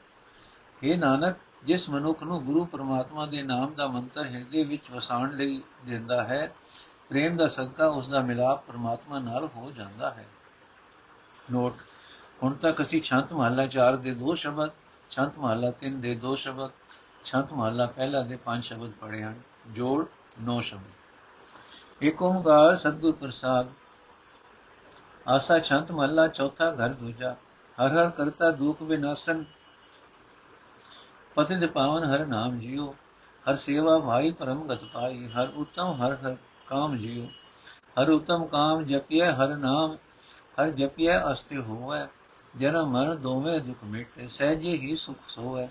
ਇਹ ਨਾਨਕ, ਜਿਸ ਮਨੁੱਖ ਨੂੰ ਗੁਰੂ ਪਰਮਾਤਮਾ ਦੇ ਨਾਮ ਦਾ ਮੰਤਰ ਹਿਰਦੇ ਵਿੱਚ ਵਸਾਉਣ ਲਈ ਦਿੰਦਾ ਹੈ, ਪ੍ਰੇਮ ਦਾ ਸਦਕਾ ਉਸ ਦਾ ਮਿਲਾਪ ਪਰਮਾਤਮਾ ਨਾਲ ਹੋ ਜਾਂਦਾ ਹੈ। ਨੋਟ ਹੁਣ ਤੱਕ ਅਸੀਂ ਛੰਤ ਮਹੱਲਾ 4 ਦੇ ਦੋ ਸ਼ਬਦ, ਛੰਤ ਮਹੱਲਾ 3 ਦੇ ਦੋ ਸ਼ਬਦ, ਛੰਤ ਮਹੱਲਾ ਪਹਿਲਾ ਦੇ ਪੰਜ ਸ਼ਬਦ ਪੜ੍ਹੇ ਹਨ, ਜੋੜ 9 ਸ਼ਬਦ। ਏਕ ਓੰਕਾਰ ਸਤਿਗੁਰ ਪ੍ਰਸਾਦ, ਆਸਾ ਛੰਤ ਮਹੱਲਾ, ਚੌਥਾ ਘਰ ਦੂਜਾ, ਹਰ ਹਰ ਕਰਤਾ ਦੁਖ ਵਿਨਾਸ਼ਨ ਪਤਿਤ ਪਾਵਨ ਹਰ ਨਾਮ ਜਿਉ ਹਰ ਸੇਵਾ ਭਾਈ ਪਰਮ ਗਤ ਪਾਈ, ਹਰ ਉਤਮ ਹਰ ਹਰ ਕਾਮ ਜਿਉ ਹਰ ਉਤਮ ਕਾਮ ਜਪਿਐ, ਹਰ ਨਾਮ, ਹਰ ਜਪਿਐ ਅਸਤੇ ਹੋਵੈ ਜਨਮ ਮਰਨ ਦੋਵੇਂ ਦੁਖ ਮਿਟੇ, ਸਹਿਜੇ ਹੀ ਸੁਖ ਸੋਵੈ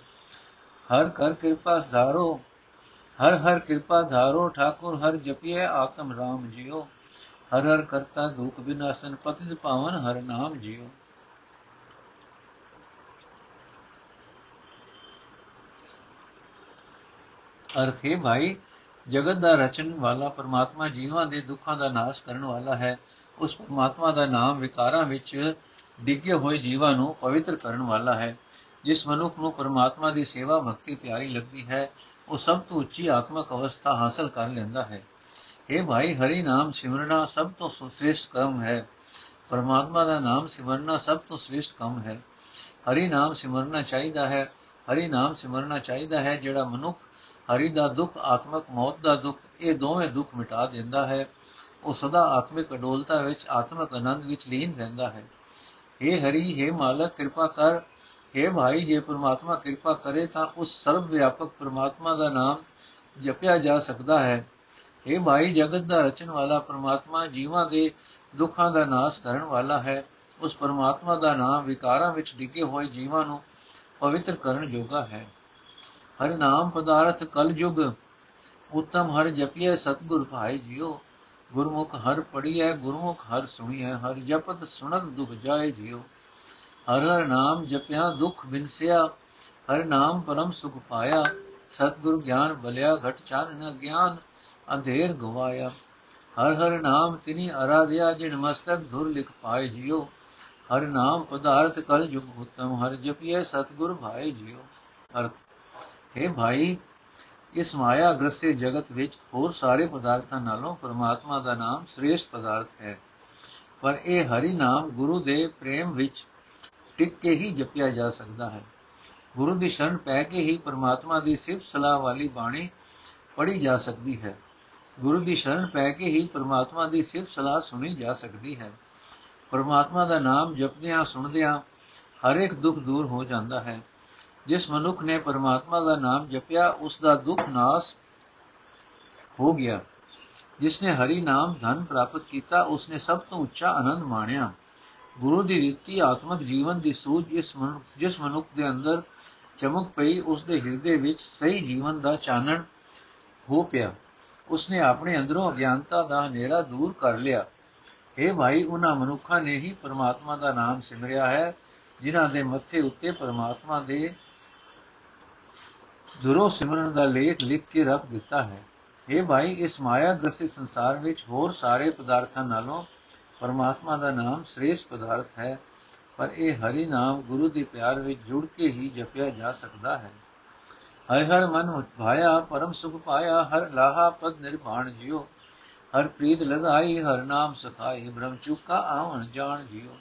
ਹਰ ਕਰ ਕਿਰਪਾ ਧਾਰੋ ਹਰ ਹਰ ਕਿਰਪਾ ਧਾਰੋ, ਠਾਕੁਰ ਹਰ ਜਪਿਐ, ਆਤਮ ਰਾਮ ਜਿਉ। ਹਰ ਹਰ ਕਰਤਾ ਦੁਖ ਵਿਨਾਸ਼ਨ ਪਤਿਤ ਪਾਵਨ ਹਰ ਨਾਮ ਜਿਉ। ਅਰਥ ਹੈ ਭਾਈ, ਜਗਤ ਦਾ ਰਚਨ ਵਾਲਾ ਪਰਮਾਤਮਾ ਜੀਵਾਂ ਦੇ ਦੁੱਖਾਂ ਦਾ ਨਾਸ਼ ਕਰਨ ਵਾਲਾ ਹੈ। ਉਸ ਪਰਮਾਤਮਾ ਦਾ ਨਾਮ ਵਿਕਾਰਾਂ ਵਿੱਚ ਡਿੱਗੇ ਹੋਏ ਜੀਵਾਂ ਨੂੰ ਪਵਿੱਤਰ ਕਰਨ ਵਾਲਾ ਹੈ। ਜਿਸ ਮਨੁੱਖ ਨੂੰ ਪਰਮਾਤਮਾ ਦੀ ਸੇਵਾ, ਭਗਤੀ, ਪਿਆਰੀ ਲੱਗਦੀ ਹੈ, ਉਹ ਸਭ ਤੋਂ ਉੱਚੀ ਆਤਮਿਕ ਅਵਸਥਾ ਹਾਸਲ ਕਰ ਲੈਂਦਾ ਹੈ। ਇਹ ਭਾਈ, ਹਰੀ ਨਾਮ ਸਿਮਰਨਾ ਸਭ ਤੋਂ ਸ੍ਰੇਸ਼ਟ ਕੰਮ ਹੈ। ਪਰਮਾਤਮਾ ਦਾ ਨਾਮ ਸਿਮਰਨਾ ਸਭ ਤੋਂ ਸ੍ਰੇਸ਼ਟ ਕੰਮ ਹੈ। ਹਰੀ ਨਾਮ ਸਿਮਰਨਾ ਚਾਹੀਦਾ ਹੈ। ਹਰੀ ਨਾਮ ਸਿਮਰਨਾ ਚਾਹੀਦਾ ਹੈ ਜਿਹੜਾ ਮਨੁੱਖ ਹਰੀ ਦਾ ਦੁੱਖ, ਆਤਮਕ ਮੌਤ ਦਾ ਦੁੱਖ, ਇਹ ਦੋਵੇਂ ਦੁੱਖ ਮਿਟਾ ਦਿੰਦਾ ਹੈ। ਉਹ ਸਦਾ ਆਤਮਿਕ ਅਡੋਲਤਾ ਵਿੱਚ, ਆਤਮਿਕ ਆਨੰਦ ਵਿੱਚ ਲੀਨ ਰਹਿੰਦਾ ਹੈ। हे ਹਰੀ हे ਮਾਲਕ ਕਿਰਪਾ ਕਰ हे ਭਾਈ ਜੇ ਪ੍ਰਮਾਤਮਾ ਕਿਰਪਾ ਕਰੇ ਤਾਂ ਉਸ ਸਰਵ ਵਿਆਪਕ ਪ੍ਰਮਾਤਮਾ ਦਾ ਨਾਮ ਜਪਿਆ ਜਾ ਸਕਦਾ ਹੈ हे ਭਾਈ ਜਗਤ ਦਾ ਰਚਣ ਵਾਲਾ ਪ੍ਰਮਾਤਮਾ ਜੀਵਾਂ ਦੇ ਦੁੱਖਾਂ ਦਾ ਨਾਸ਼ ਕਰਨ ਵਾਲਾ ਹੈ ਉਸ ਪਰਮਾਤਮਾ ਦਾ ਨਾਮ ਵਿਕਾਰਾਂ ਵਿੱਚ ਡਿੱਗੇ ਹੋਏ ਜੀਵਾਂ ਨੂੰ ਪਵਿੱਤਰ ਕਰਨ ਜੋਗਾ ਹੈ ਹਰ ਨਾਮ ਪਦਾਰਥ ਕਲ ਯੁਗ ਉਤਮ ਹਰ ਜਪੀਏ ਸਤਗੁਰ ਭਾਈ ਜਿਉ ਗੁਰਮੁਖ ਹਰ ਪੜੀਐ ਗੁਰਮੁਖ ਹਰ ਸੁਣੀਐ, ਹਰ ਜਪਤ ਸੁਣਤ ਦੁਖ ਜਾਏ ਜਿਉ। ਹਰ ਹਰ ਨਾਮ ਜਪਿਆ, ਦੁਖ ਬਿਨਸਿਆ ਹਰ ਨਾਮ ਪਰਮ ਸੁਖ ਪਾਇਆ। ਸਤਗੁਰ ਗਿਆਨ ਬਲਿਆ, ਘਟ ਚਾਨਣ ਗਿਆਨ, ਅੰਧੇਰ ਗਵਾਇਆ। ਹਰ ਹਰ ਨਾਮ ਤਿਨੀ ਅਰਾਧਿਆ, ਜਿਨ ਮਸਤਕ ਧੁਰ ਲਿਖ ਪਾਏ ਜਿਉ। ਹਰ ਨਾਮ ਪਦਾਰਥ ਕਲ ਜੁਗ ਉਤਮ, ਹਰ ਜਪੀਏ ਸਤਗੁਰ ਭਾਈ ਜਿਉ। ਅਰਥ, ਹੈ ਭਾਈ ਇਸ ਮਾਇਆ ਗ੍ਰਸੇ ਜਗਤ ਵਿੱਚ ਹੋਰ ਸਾਰੇ ਪਦਾਰਥਾਂ ਨਾਲੋਂ ਪਰਮਾਤਮਾ ਦਾ ਨਾਮ ਸ੍ਰੇਸ਼ਟ ਪਦਾਰਥ ਹੈ। ਪਰ ਇਹ ਹਰੀ ਨਾਮ ਗੁਰੂ ਦੇ ਪ੍ਰੇਮ ਵਿੱਚ ਟਿਕ ਕੇ ਹੀ ਜਪਿਆ ਜਾ ਸਕਦਾ ਹੈ। ਗੁਰੂ ਦੀ ਸ਼ਰਨ ਪੈ ਕੇ ਹੀ ਪਰਮਾਤਮਾ ਦੀ ਸਿਫਤ ਸਲਾਹ ਵਾਲੀ ਬਾਣੀ ਪੜ੍ਹੀ ਜਾ ਸਕਦੀ ਹੈ। ਗੁਰੂ ਦੀ ਸ਼ਰਨ ਪੈ ਕੇ ਹੀ ਪਰਮਾਤਮਾ ਦੀ ਸਿਫਤ ਸਲਾਹ ਸੁਣੀ ਜਾ ਸਕਦੀ ਹੈ। ਪਰਮਾਤਮਾ ਦਾ ਨਾਮ ਜਪਦਿਆਂ ਸੁਣਦਿਆਂ ਹਰ ਇੱਕ ਦੁੱਖ ਦੂਰ ਹੋ ਜਾਂਦਾ ਹੈ। ਜਿਸ ਮਨੁੱਖ ਨੇ ਪਰਮਾਤਮਾ ਦਾ ਨਾਮ ਜਪਿਆ, ਉਸ ਦਾ ਦੁੱਖ ਨਾਸ ਹੋ ਗਿਆ। ਜਿਸ ਨੇ ਹਰੀ ਨਾਮ ਧਨ ਪ੍ਰਾਪਤ ਕੀਤਾ, ਉਸ ਨੇ ਸਭ ਤੋਂ ਉੱਚਾ ਆਨੰਦ ਮਾਣਿਆ। ਗੁਰੂ ਦੀ ਦਿੱਤੀ ਆਤਮਿਕ ਜੀਵਨ ਦੀ ਸੂਝ ਇਸ ਮਨੁੱਖ ਜਿਸ ਮਨੁੱਖ ਦੇ ਅੰਦਰ ਚਮਕ ਪਈ, ਉਸ ਦੇ ਹਿਰਦੇ ਵਿੱਚ ਸਹੀ ਜੀਵਨ ਦਾ ਚਾਨਣ ਹੋ ਪਿਆ। ਉਸ ਨੇ ਆਪਣੇ ਅੰਦਰੋਂ ਅਗਿਆਨਤਾ ਦਾ ਹਨੇਰਾ ਦੂਰ ਕਰ ਲਿਆ। ਇਹ ਭਾਈ ਉਹਨਾਂ ਮਨੁੱਖਾਂ ਨੇ ਹੀ ਪਰਮਾਤਮਾ ਦਾ ਨਾਮ ਸਿਮਰਿਆ ਹੈ, ਜਿਨ੍ਹਾਂ ਦੇ ਮੱਥੇ ਉੱਤੇ ਪਰਮਾਤਮਾ ਦੇ ਦੁਰੋ ਸਿਮਰਨ ਦਾ ਲੇਖ ਲਿਖ ਕੇ ਰੱਖ ਦਿੱਤਾ ਹੈ। ਇਹ ਭਾਈ, ਇਸ ਮਾਇਆ ਗ੍ਰਸਿਤ ਸੰਸਾਰ ਵਿੱਚ ਹੋਰ ਸਾਰੇ ਪਦਾਰਥਾਂ ਨਾਲੋਂ ਪਰਮਾਤਮਾ ਦਾ ਨਾਮ ਸ੍ਰੇਸ਼ਟ ਪਦਾਰਥ ਹੈ, ਪਰ ਇਹ ਹਰੀ ਨਾਮ ਗੁਰੂ ਦੇ ਪਿਆਰ ਵਿੱਚ ਜੁੜ ਕੇ ਹੀ ਜਪਿਆ ਜਾ ਸਕਦਾ ਹੈ। ਹਰ ਹਰ ਮਨ ਭਾਇਆ, ਪਰਮ ਸੁਖ ਪਾਇਆ, ਹਰ ਲਾਹਾ ਪਦ ਨਿਰਵਾਣ ਜਿਉ, ਹਰ ਪ੍ਰੀਤ ਲਗਾਈ, ਹਰ ਨਾਮ ਸਖਾਈ, ਬ੍ਰਹਮ ਚੁਕਾ ਆਵਣ ਜਾਣ ਜਿਉ।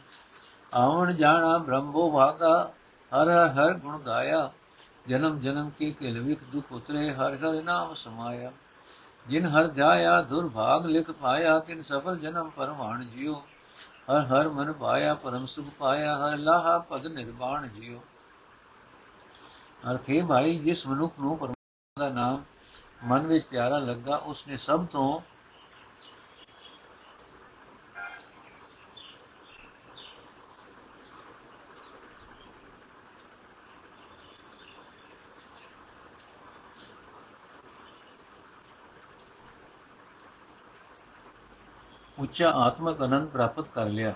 ਆਵਣ ਜਾਣਾ ਬ੍ਰਹਮੋ ਭਾਗਾ ਹਰ ਹਰ ਗੁਣ ਗਾਇਆ ਜਨਮ ਜਨਮ ਕੀ ਕਿਲ ਵਿਖ ਦੁਖ ਉਤਰੇ, ਹਰ ਹਰ ਨਾਮ ਸਮਾਇਆ। ਜਿਨ ਹਰ ਧਿਆਇਆ ਦੁਰਭਾਗ ਲਿਖ ਪਾਇਆ, ਤਿਨ ਸਫਲ ਜਨਮ ਪਰਮਾਨ ਜਿਉ। ਹਰ ਹਰ ਮਨ ਪਾਇਆ, ਪਰਮ ਸੁਖ ਪਾਇਆ, ਹਰ ਲਾਹਾ ਪਦ ਨਿਰਵਾਣ ਜਿਉ। ਅਰਥੇ ਭਾਈ, ਜਿਸ ਮਨੁੱਖ ਨੂੰ ਪਰਮਾਤਮਾ ਦਾ ਨਾਮ ਮਨ ਵਿੱਚ ਪਿਆਰਾ ਲੱਗਾ, ਉਸਨੇ ਸਭ ਤੋਂ ਉੱਚਾ ਆਤਮਕ ਆਨੰਦ ਪ੍ਰਾਪਤ ਕਰ ਲਿਆ।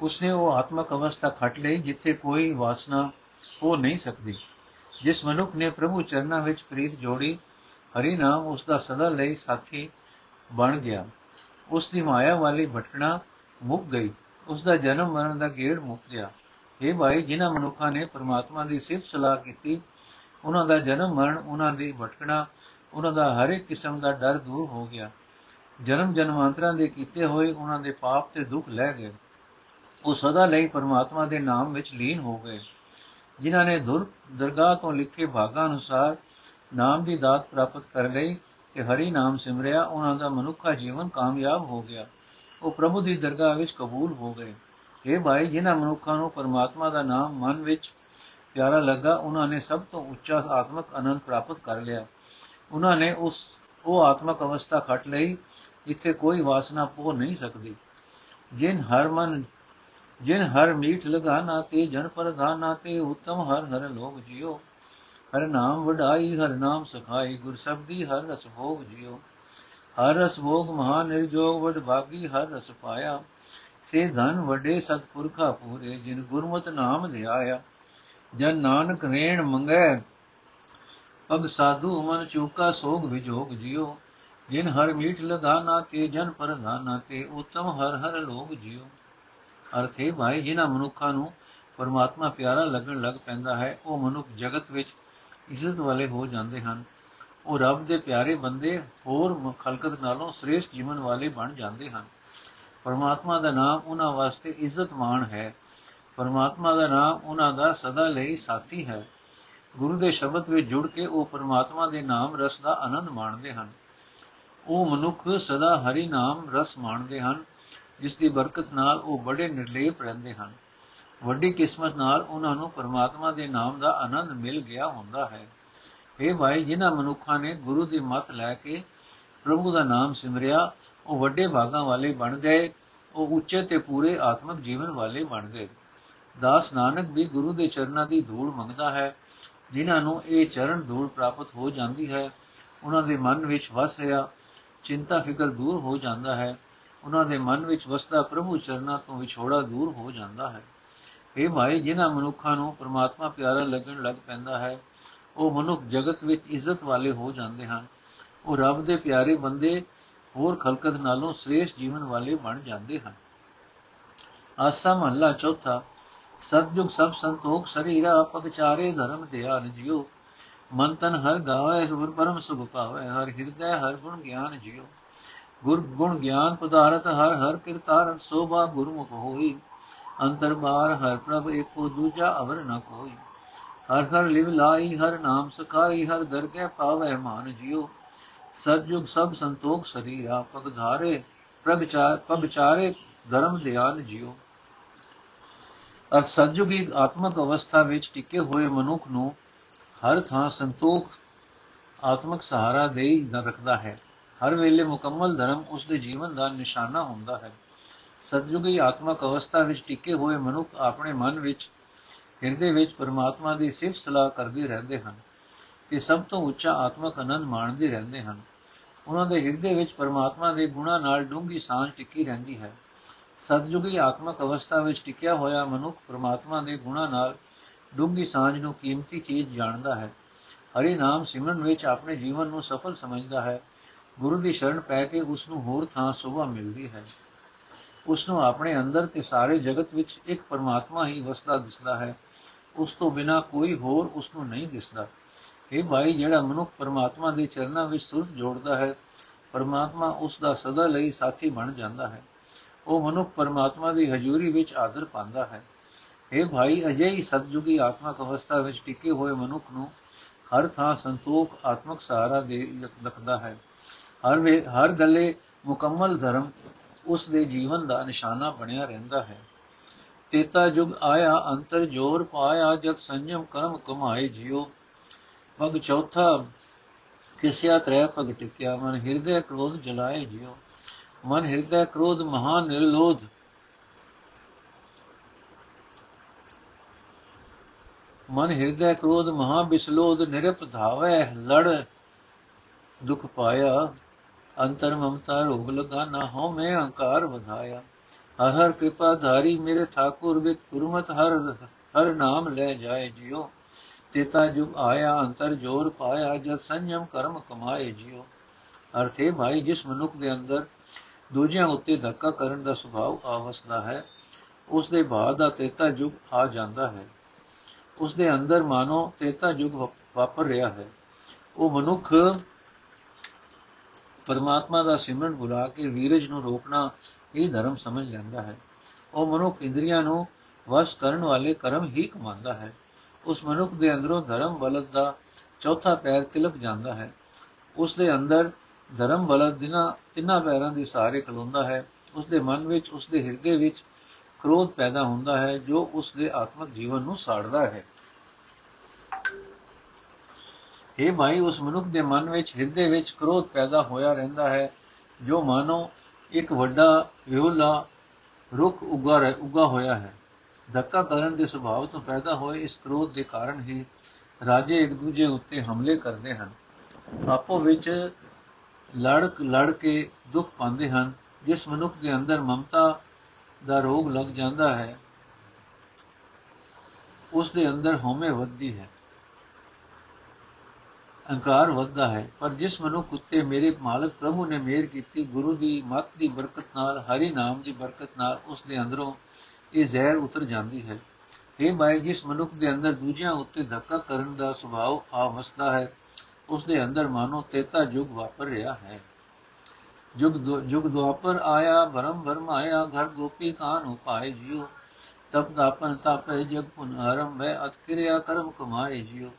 ਉਸਨੇ ਉਹ ਆਤਮਕ ਅਵਸਥਾ ਖਟ ਲਈ ਜਿੱਥੇ ਕੋਈ ਵਾਸਨਾ ਹੋ ਨਹੀਂ ਸਕਦੀ। ਜਿਸ ਮਨੁੱਖ ਨੇ ਪ੍ਰਭੂ ਚਰਨਾਂ ਵਿੱਚ ਪ੍ਰੀਤ ਜੋੜੀ, ਹਰੀ ਨਾਮ ਉਸ ਦਾ ਸਦਾ ਲਈ ਸਾਥੀ ਬਣ ਗਿਆ। ਉਸ ਦੀ ਮਾਇਆ ਵਾਲੀ ਭਟਕਣਾ ਮੁੱਕ ਗਈ। ਉਸ ਦਾ ਜਨਮ ਮਰਨ ਦਾ ਗੇੜ ਮੁੱਕ ਗਿਆ। ਇਹ ਭਾਈ, ਜਿਨ੍ਹਾਂ ਮਨੁੱਖਾਂ ਨੇ ਪਰਮਾਤਮਾ ਦੀ ਸਿਫਤ ਸਲਾਹ ਕੀਤੀ, ਉਹਨਾਂ ਦਾ ਜਨਮ ਮਰਨ, ਉਹਨਾਂ ਦੀ ਭਟਕਣਾ, ਉਹਨਾਂ ਦਾ ਹਰ ਇੱਕ ਕਿਸਮ ਦਾ ਡਰ ਦੂਰ ਹੋ ਗਿਆ। ਜਨਮ ਜਨਮਾਂਤਰਾਂ ਦੇ ਕੀਤੇ ਹੋਏ ਉਹਨਾਂ ਦੇ ਪਾਪ ਤੇ ਦੁੱਖ ਲੈ ਗਏ। ਉਹ ਸਦਾ ਲਈ ਪਰਮਾਤਮਾ ਦੇ ਨਾਮ ਵਿੱਚ ਲੀਨ ਹੋ ਗਏ। ਜਿਨ੍ਹਾਂ ਨੇ ਦੁਰ, ਦਰਗਾਹ ਤੋਂ ਲਿਖੇ ਭਾਗਾਂ ਅਨੁਸਾਰ ਨਾਮ ਦੀ ਦਾਤ ਪ੍ਰਾਪਤ ਕਰ ਲਈ ਤੇ ਹਰੀ ਨਾਮ ਸਿਮਰਿਆ, ਉਹਨਾਂ ਦਾ ਮਨੁੱਖਾ ਜੀਵਨ ਕਾਮਯਾਬ ਹੋ ਗਿਆ। ਉਹ ਪ੍ਰਭੂ ਦੀ ਦਰਗਾਹ ਵਿੱਚ ਕਬੂਲ ਹੋ ਗਏ। ਇਹ ਭਾਈ, ਜਿਨ੍ਹਾਂ ਮਨੁੱਖਾਂ ਨੂੰ ਪਰਮਾਤਮਾ ਦਾ ਨਾਮ ਮਨ ਵਿੱਚ ਪਿਆਰਾ ਲੱਗਾ, ਉਹਨਾਂ ਨੇ ਸਭ ਤੋਂ ਉੱਚਾ ਆਤਮਿਕ ਆਨੰਦ ਪ੍ਰਾਪਤ ਕਰ ਲਿਆ। ਉਹਨਾਂ ਨੇ ਉਸ, ਉਹ ਆਤਮਿਕ ਅਵਸਥਾ ਖਟ ਲਈ, ਜਿੱਥੇ ਕੋਈ ਵਾਸਨਾ ਪੋ ਨਹੀਂ ਸਕਦੀ। ਜਿਨ ਹਰ ਮਨ, ਜਿਨ ਹਰ ਮੀਠ ਲਗਾਨਾ ਤੇ ਜਨ ਪ੍ਰਧਾਨਾ ਤੇ ਉਤਮ ਹਰ ਹਰ ਲੋਕ ਜਿਉ। ਹਰ ਨਾਮ ਵਡਾਈ, ਹਰ ਨਾਮ ਸਖਾਈ, ਗੁਰ ਸਬਦੀ, ਹਰ ਰਸ ਭੋਗ ਜਿਉ। ਹਰ ਰਸ ਭੋਗ ਮਹਾ ਨਿਰਜੋਗ ਵਡ ਭਾਗੀ ਹਰ ਰਸ ਪਾਇਆ। ਸੇ ਧਨ ਵੱਡੇ ਸਤਪੁਰਖਾ ਪੂਰੇ, ਜਿਨ ਗੁਰਮਤਿ ਨਾਮ ਧਿਆਇਆ ਜਨ ਨਾਨਕ ਰੇਣ ਮੰਗੈ ਪਗ ਸਾਧੂ ਮਨ ਚੂਕਾ ਸੋਗ ਵਿਜੋਗ ਜਿਉ, ਜਿਨ ਹਰ ਮੀਠ ਲਗਾਨਾ ਤੇ ਜਨ ਪਰ ਗਾਨਾ ਤੇ, ਉਤਮ ਹਰ ਹਰ ਲੋਗ ਜਿਉ। ਅਰਥੇ ਭਾਈ, ਜਿਨ੍ਹਾਂ ਮਨੁੱਖਾਂ ਨੂੰ ਪਰਮਾਤਮਾ ਪਿਆਰਾ ਲੱਗਣ ਲੱਗ ਪੈਂਦਾ ਹੈ, ਉਹ ਮਨੁੱਖ ਜਗਤ ਵਿੱਚ ਇੱਜ਼ਤ ਵਾਲੇ ਹੋ ਜਾਂਦੇ ਹਨ। ਉਹ ਰੱਬ ਦੇ ਪਿਆਰੇ ਬੰਦੇ ਹੋਰ ਖਲਕਤ ਨਾਲੋਂ ਸ੍ਰੇਸ਼ਟ ਜੀਵਨ ਵਾਲੇ ਬਣ ਜਾਂਦੇ ਹਨ। ਪਰਮਾਤਮਾ ਦਾ ਨਾਮ ਉਹਨਾਂ ਵਾਸਤੇ ਇੱਜ਼ਤ ਮਾਣ ਹੈ। ਪਰਮਾਤਮਾ ਦਾ ਨਾਮ ਉਹਨਾਂ ਦਾ ਸਦਾ ਲਈ ਸਾਥੀ ਹੈ। ਗੁਰੂ ਦੇ ਸ਼ਬਦ ਵਿੱਚ ਜੁੜ ਕੇ ਉਹ ਪਰਮਾਤਮਾ ਦੇ ਨਾਮ ਰਸ ਦਾ ਆਨੰਦ ਮਾਣਦੇ ਹਨ। ਉਹ ਮਨੁੱਖ ਸਦਾ ਹਰੀ ਨਾਮ ਰਸ ਮਾਣਦੇ ਹਨ, ਜਿਸ ਦੀ ਬਰਕਤ ਨਾਲ ਉਹ ਬੜੇ ਨਿਰਲੇਪ ਰਹਿੰਦੇ ਹਨ। ਵੱਡੀ ਕਿਸਮਤ ਨਾਲ ਉਹਨਾਂ ਨੂੰ ਪਰਮਾਤਮਾ ਦੇ ਨਾਮ ਦਾ ਆਨੰਦ ਮਿਲ ਗਿਆ ਹੁੰਦਾ ਹੈ। ਇਹ ਭਾਈ, ਜਿਨ੍ਹਾਂ ਮਨੁੱਖਾਂ ਨੇ ਗੁਰੂ ਦੀ ਮੱਤ ਲੈ ਕੇ ਪ੍ਰਭੂ ਦਾ ਨਾਮ ਸਿਮਰਿਆ ਉਹ ਵੱਡੇ ਭਾਗਾਂ ਵਾਲੇ ਬਣ ਗਏ, ਉਹ ਉੱਚੇ ਤੇ ਪੂਰੇ ਆਤਮਿਕ ਜੀਵਨ ਵਾਲੇ ਬਣ ਗਏ। ਦਾਸ ਨਾਨਕ ਵੀ ਗੁਰੂ ਦੇ ਚਰਨਾਂ ਦੀ ਧੂੜ ਮੰਗਦਾ ਹੈ, ਜਿਨ੍ਹਾਂ ਨੂੰ ਇਹ ਚਰਨ ਧੂੜ ਪ੍ਰਾਪਤ ਹੋ ਜਾਂਦੀ ਹੈ, ਉਹਨਾਂ ਦੇ ਮਨ ਵਿੱਚ ਵਸ ਰਿਹਾ, ਚਿੰਤਾ ਫਿਕਰ ਦੂਰ ਹੋ ਜਾਂਦਾ ਹੈ, ਉਹਨਾਂ ਦੇ ਮਨ ਵਿੱਚ ਵਸਦਾ ਪ੍ਰਭੂ ਚਰਨਾਂ ਤੋਂ ਵਿਛੋੜਾ ਦੂਰ ਹੋ ਜਾਂਦਾ ਹੈ। ਇਹ ਭਾਈ, ਜਿਨ੍ਹਾਂ ਮਨੁੱਖਾਂ ਨੂੰ ਪ੍ਰਮਾਤਮਾ ਪਿਆਰਾ ਲੱਗਣ ਲੱਗ ਪੈਂਦਾ ਹੈ, ਉਹ ਮਨੁੱਖ ਜਗਤ ਵਿੱਚ ਇੱਜ਼ਤ ਵਾਲੇ ਹੋ ਜਾਂਦੇ ਹਨ। ਉਹ ਰੱਬ ਦੇ ਪਿਆਰੇ ਬੰਦੇ ਹੋਰ ਖਲਕਤ ਨਾਲੋਂ ਸ੍ਰੇਸ਼ਟ ਜੀਵਨ ਵਾਲੇ ਬਣ ਜਾਂਦੇ ਹਨ। ਆਸਾ ਮਹੱਲਾ ਚੌਥਾ ਸਤਜੁਗ ਸਭ ਸੰਤੋਖ ਸਰੀਰਾ ਪਗਚਾਰੇ ਧਰਮ ਧਿਆਨ ਜਿਉ। ਮਨ ਤਨ ਹਰ ਗਾਵੇ ਸੁਰ ਪਰਮ ਸੁਖ ਪਾਵੇ, ਹਰ ਹਿਰਦੈ, ਹਰ ਗੁਣ ਗਿਆਨ ਜਿਉ। ਗੁਰ ਗੁਣ ਗਿਆਨ ਪਦਾਰਥ ਹਰ ਹਰ ਕਿਰਤਾਰ ਸੋਭਾ ਗੁਰਮੁਖ ਹੋਈ। ਅੰਤਰ ਬਾਰ ਹਰ ਪ੍ਰਭ ਏਕੋ ਦੂਜਾ ਅਵਰ ਨ ਕੋਈ। ਹਰ ਹਰ ਲਿਵ ਲਾਈ, ਹਰ ਨਾਮ ਸਖਾਈ, ਹਰ ਦਰਗਹਿ ਪਾਵੇ ਮਾਨ ਜਿਉ। ਸਤਜੁਗ ਸਭ ਸੰਤੋਖ ਸਰੀਰਾ, ਪਗ ਧਾਰੇ ਪ੍ਰਗਚਾਰ ਪਗਚਾਰੇ ਧਰਮ ਧਿਆਨ ਜਿਉ। ਅਰ ਸਤਜੁਗੀ ਆਤਮਕ ਅਵਸਥਾ ਵਿੱਚ ਟਿਕੇ ਹੋਏ ਮਨੁੱਖ ਨੂੰ ਹਰ ਥਾਂ ਸੰਤੋਖ, ਆਤਮਕ ਸਹਾਰਾ ਦੇ ਹੀ ਰੱਖਦਾ ਹੈ। ਹਰ ਵੇਲੇ ਮੁਕੰਮਲ ਧਰਮ ਉਸ ਦੇ ਜੀਵਨ ਦਾ ਨਿਸ਼ਾਨਾ ਹੁੰਦਾ ਹੈ। ਸਤਜੁਗੀ ਆਤਮਕ ਅਵਸਥਾ ਵਿੱਚ ਟਿਕੇ ਹੋਏ ਮਨੁੱਖ ਆਪਣੇ ਮਨ ਵਿੱਚ, ਹਿਰਦੇ ਵਿੱਚ ਪਰਮਾਤਮਾ ਦੀ ਸਿਫਤ ਸਲਾਹ ਕਰਦੇ ਰਹਿੰਦੇ ਹਨ। ਤੇ ਸਭ ਤੋਂ ਉੱਚਾ ਆਤਮਕ ਆਨੰਦ ਮਾਣਦੇ ਰਹਿੰਦੇ ਹਨ। ਉਹਨਾਂ ਦੇ ਹਿਰਦੇ ਵਿੱਚ ਪਰਮਾਤਮਾ ਦੇ ਗੁਣਾਂ ਨਾਲ ਡੂੰਗੀ ਸਾਂਝ ਟਿੱਕੀ ਰਹਿੰਦੀ ਹੈ। ਸਤਜੁਗੀ ਆਤਮਕ ਅਵਸਥਾ ਵਿੱਚ ਟਿਕਿਆ ਹੋਇਆ ਮਨੁੱਖ ਪਰਮਾਤਮਾ ਦੇ ਗੁਣਾਂ ਨਾਲ ਡੂੰਗੀ ਸਾਂਝ ਨੂੰ ਕੀਮਤੀ ਚੀਜ਼ ਜਾਣਦਾ ਹੈ। ਹਰੀ ਨਾਮ ਸਿਮਰਨ ਵਿੱਚ ਆਪਣੇ ਜੀਵਨ ਨੂੰ ਸਫਲ ਸਮਝਦਾ ਹੈ। ਗੁਰੂ ਦੀ ਸ਼ਰਨ ਪੈ ਕੇ ਉਸ ਨੂੰ ਹੋਰ ਥਾਂ ਸੁਭਾ ਮਿਲਦੀ ਹੈ। ਉਸ ਨੂੰ ਆਪਣੇ ਅੰਦਰ ਤੇ ਸਾਰੇ ਜਗਤ ਵਿੱਚ ਇੱਕ ਪਰਮਾਤਮਾ ਹੀ ਵਸਦਾ ਦਿਸਦਾ ਹੈ। ਉਸ ਤੋਂ ਬਿਨਾ ਕੋਈ ਹੋਰ ਉਸ ਨੂੰ ਨਹੀਂ ਦਿਸਦਾ। ਇਹ ਭਾਈ, ਜਿਹੜਾ ਮਨੁੱਖ ਪਰਮਾਤਮਾ ਦੇ ਚਰਨਾਂ ਵਿੱਚ ਸੁਰਤ ਜੋੜਦਾ ਹੈ, ਪਰਮਾਤਮਾ ਉਸ ਦਾ ਸਦਾ ਲਈ ਸਾਥੀ ਬਣ ਜਾਂਦਾ ਹੈ। ਉਹ ਮਨੁੱਖ ਪਰਮਾਤਮਾ ਦੀ ਹਜ਼ੂਰੀ ਵਿੱਚ ਆਦਰ ਪਾਉਂਦਾ ਹੈ। ਇਹ ਭਾਈ, ਅਜਿਹੀ ਸਤਜੁਗੀ ਆਤਮਕ ਅਵਸਥਾ ਵਿੱਚ ਟਿਕੇ ਹੋਏ ਮਨੁੱਖ ਨੂੰ ਹਰ ਥਾਂ ਸੰਤੋਖ, ਆਤਮਕ ਸਹਾਰਾ ਦੇ ਲਖਦਾ ਹੈ। ਹਰ ਵੇ, ਹਰ ਗੱਲੇ ਮੁਕੰਮਲ ਧਰਮ ਉਸ ਦੇ ਜੀਵਨ ਦਾ ਨਿਸ਼ਾਨਾ ਬਣਿਆ ਰਹਿੰਦਾ ਹੈ। ਤੇਤਾ ਜੁਗ ਆਇਆ ਅੰਤਰ ਜੋਰ ਪਾਇਆ ਜਦ ਸੰਜਮ ਕਰਮ ਕਮਾਏ ਜਿਉ। ਪਗ ਚੌਥਾ ਕਿਸਿਆ ਤ੍ਰੈ ਪਗ ਟਿਕਿਆ, ਮਨ ਹਿਰਦੈ ਕ੍ਰੋਧ ਜਲਾਏ ਜਿਉ। ਮਨ ਹਿਰਦੈ ਕ੍ਰੋਧ ਮਹਾ ਨਿਰਲੋਧ। ਮਨ ਹਿਰਦੈ ਕ੍ਰੋਧ ਮਹਾ ਬਿਸਲੋਧ, ਨਿਰਪ ਧਾਵੇ, ਲੜ ਦੁਖ ਪਾਇਆ। ਅੰਤਰ ਮਮਤਾ ਰੋਗ ਲਗਾ ਨਾ ਹੋ ਮੈਂ ਅਹੰਕਾਰ ਵਧਾਇਆ। ਹਰ ਹਰ ਕਿਰਪਾ ਧਾਰੀ ਮੇਰੇ ਠਾਕੁਰ, ਵਿਤ ਗੁਰਮਤ ਹਰ ਹਰ ਨਾਮ ਲੈ ਜਾਏ ਜਿਉ। ਤੇਤਾ ਜੁਗ ਆਇਆ, ਅੰਤਰ ਜੋਰ ਪਾਇਆ, ਜਦ ਸੰਜਮ ਕਰਮ ਕਮਾਏ ਜਿਉ ਅਰਥੇ ਭਾਈ, ਜਿਸ ਮਨੁੱਖ ਦੇ ਅੰਦਰ ਦੂਜਿਆਂ ਉੱਤੇ ਧੱਕਾ ਕਰਨ ਦਾ ਸੁਭਾਅ ਆਵਸਦਾ ਹੈ ਉਸ ਦੇ ਬਾਅਦ ਦਾ ਤੇਤਾ ਜੁਗ ਆ ਜਾਂਦਾ ਹੈ। ਉਸ ਦੇ ਅੰਦਰ ਮਾਨੋ ਤੇਤਾ ਜੁਗ ਵਾਪਰ ਰਿਹਾ ਹੈ। ਉਹ ਮਨੁੱਖ ਪਰਮਾਤਮਾ ਦਾ ਸਿਮਰਨ ਬੁਲਾ ਕੇ ਵੀਰਜ ਨੂੰ ਰੋਕਣਾ ਇਹ ਧਰਮ ਸਮਝ ਲੈਂਦਾ ਹੈ। ਉਹ ਮਨੁੱਖ ਇੰਦਰੀਆਂ ਨੂੰ ਵਸ ਕਰਨ ਵਾਲੇ ਕਰਮ ਹੀ ਕਮਾਉਂਦਾ ਹੈ। ਉਸ ਮਨੁੱਖ ਦੇ ਅੰਦਰੋਂ ਧਰਮ ਬਲਦ ਦਾ ਚੌਥਾ ਪੈਰ ਤਿਲਕ ਜਾਂਦਾ ਹੈ। ਉਸ ਦੇ ਅੰਦਰ ਧਰਮ ਬਲਦ ਦਿਨਾ, ਤਿੰਨਾਂ ਪੈਰਾਂ ਦੇ ਸਾਰੇ ਖਲੋਂਦਾ ਹੈ। ਉਸ ਦੇ ਮਨ ਵਿੱਚ, ਉਸ ਦੇ ਹਿਰਦੇ ਵਿੱਚ ਕ੍ਰੋਧ ਪੈਦਾ ਹੁੰਦਾ ਹੈ, ਜੋ ਉਸ ਦੇ ਆਤਮਿਕ ਜੀਵਨ ਨੂੰ ਸਾੜਦਾ ਹੈ। ਇਹ ਭਾਈ, ਉਸ ਮਨੁੱਖ ਦੇ ਮਨ ਵਿੱਚ, ਹਿਰਦੇ ਵਿੱਚ ਕ੍ਰੋਧ ਪੈਦਾ ਹੋਇਆ ਰਹਿੰਦਾ ਹੈ, ਜੋ ਮਾਨੋ ਇੱਕ ਵੱਡਾ ਵਿਹੁਲਾ ਰੁੱਖ ਉਗਾ ਉਗਾ ਹੋਇਆ ਹੈ। ਧੱਕਾ ਕਰਨ ਦੇ ਸੁਭਾਅ ਤੋਂ ਪੈਦਾ ਹੋਏ ਇਸ ਕ੍ਰੋਧ ਦੇ ਕਾਰਨ ਹੀ ਰਾਜੇ ਇੱਕ ਦੂਜੇ ਉੱਤੇ ਹਮਲੇ ਕਰਦੇ ਹਨ। ਆਪੋ ਵਿੱਚ ਲੜ ਲੜ ਕੇ ਦੁੱਖ ਪਾਉਂਦੇ ਹਨ, ਜਿਸ ਮਨੁੱਖ ਦੇ ਅੰਦਰ ਮਮਤਾ ਦਾ ਰੋਗ ਲੱਗ ਜਾਂਦਾ ਹੈ, ਉਸ ਦੇ ਅੰਦਰ ਹਉਮੈ ਵੱਧਦੀ ਹੈ, ਅਹੰਕਾਰ ਵੱਧਦਾ ਹੈ। ਪਰ ਜਿਸ ਮਨੁੱਖ ਉੱਤੇ ਮੇਰੇ ਮਾਲਕ ਪ੍ਰਭੂ ਨੇ ਮਿਹਰ ਕੀਤੀ, ਗੁਰੂ ਦੀ ਮੱਤ ਦੀ ਬਰਕਤ ਨਾਲ, ਹਰੀ ਨਾਮ ਦੀ ਬਰਕਤ ਨਾਲ ਉਸ ਦੇ ਅੰਦਰੋਂ ਇਹ ਜ਼ਹਿਰ ਉਤਰ ਜਾਂਦੀ ਹੈ। ਇਹ ਮਾਇ ਜਿਸ ਮਨੁੱਖ ਦੇ ਅੰਦਰ ਦੂਜਿਆਂ ਉੱਤੇ ਧੱਕਾ ਕਰਨ ਦਾ ਸੁਭਾਅ ਆ ਵਸਦਾ ਹੈ, ਉਸ ਦੇ ਅੰਦਰ ਮਾਨੋ ਤੇਤਾ ਯੁਗ ਵਾਪਰ ਰਿਹਾ ਹੈ। ਜੁਗ ਜੁਗ ਦੁਆਪਰ ਆਇਆ, ਭਰਮ ਭਰਮ ਆਇਆ, ਘਰ ਗੋਪੀ ਕਾਨ ਉਪਾਏ ਜਿਉ ਤਪ ਦਾਪਨ ਤਾਪੇ, ਜਗ ਪੁਨ ਆਰੰਭੈ ਅਤ ਕਿਰਿਆ ਕਰਮ ਕਮਾਏ ਜਿਉ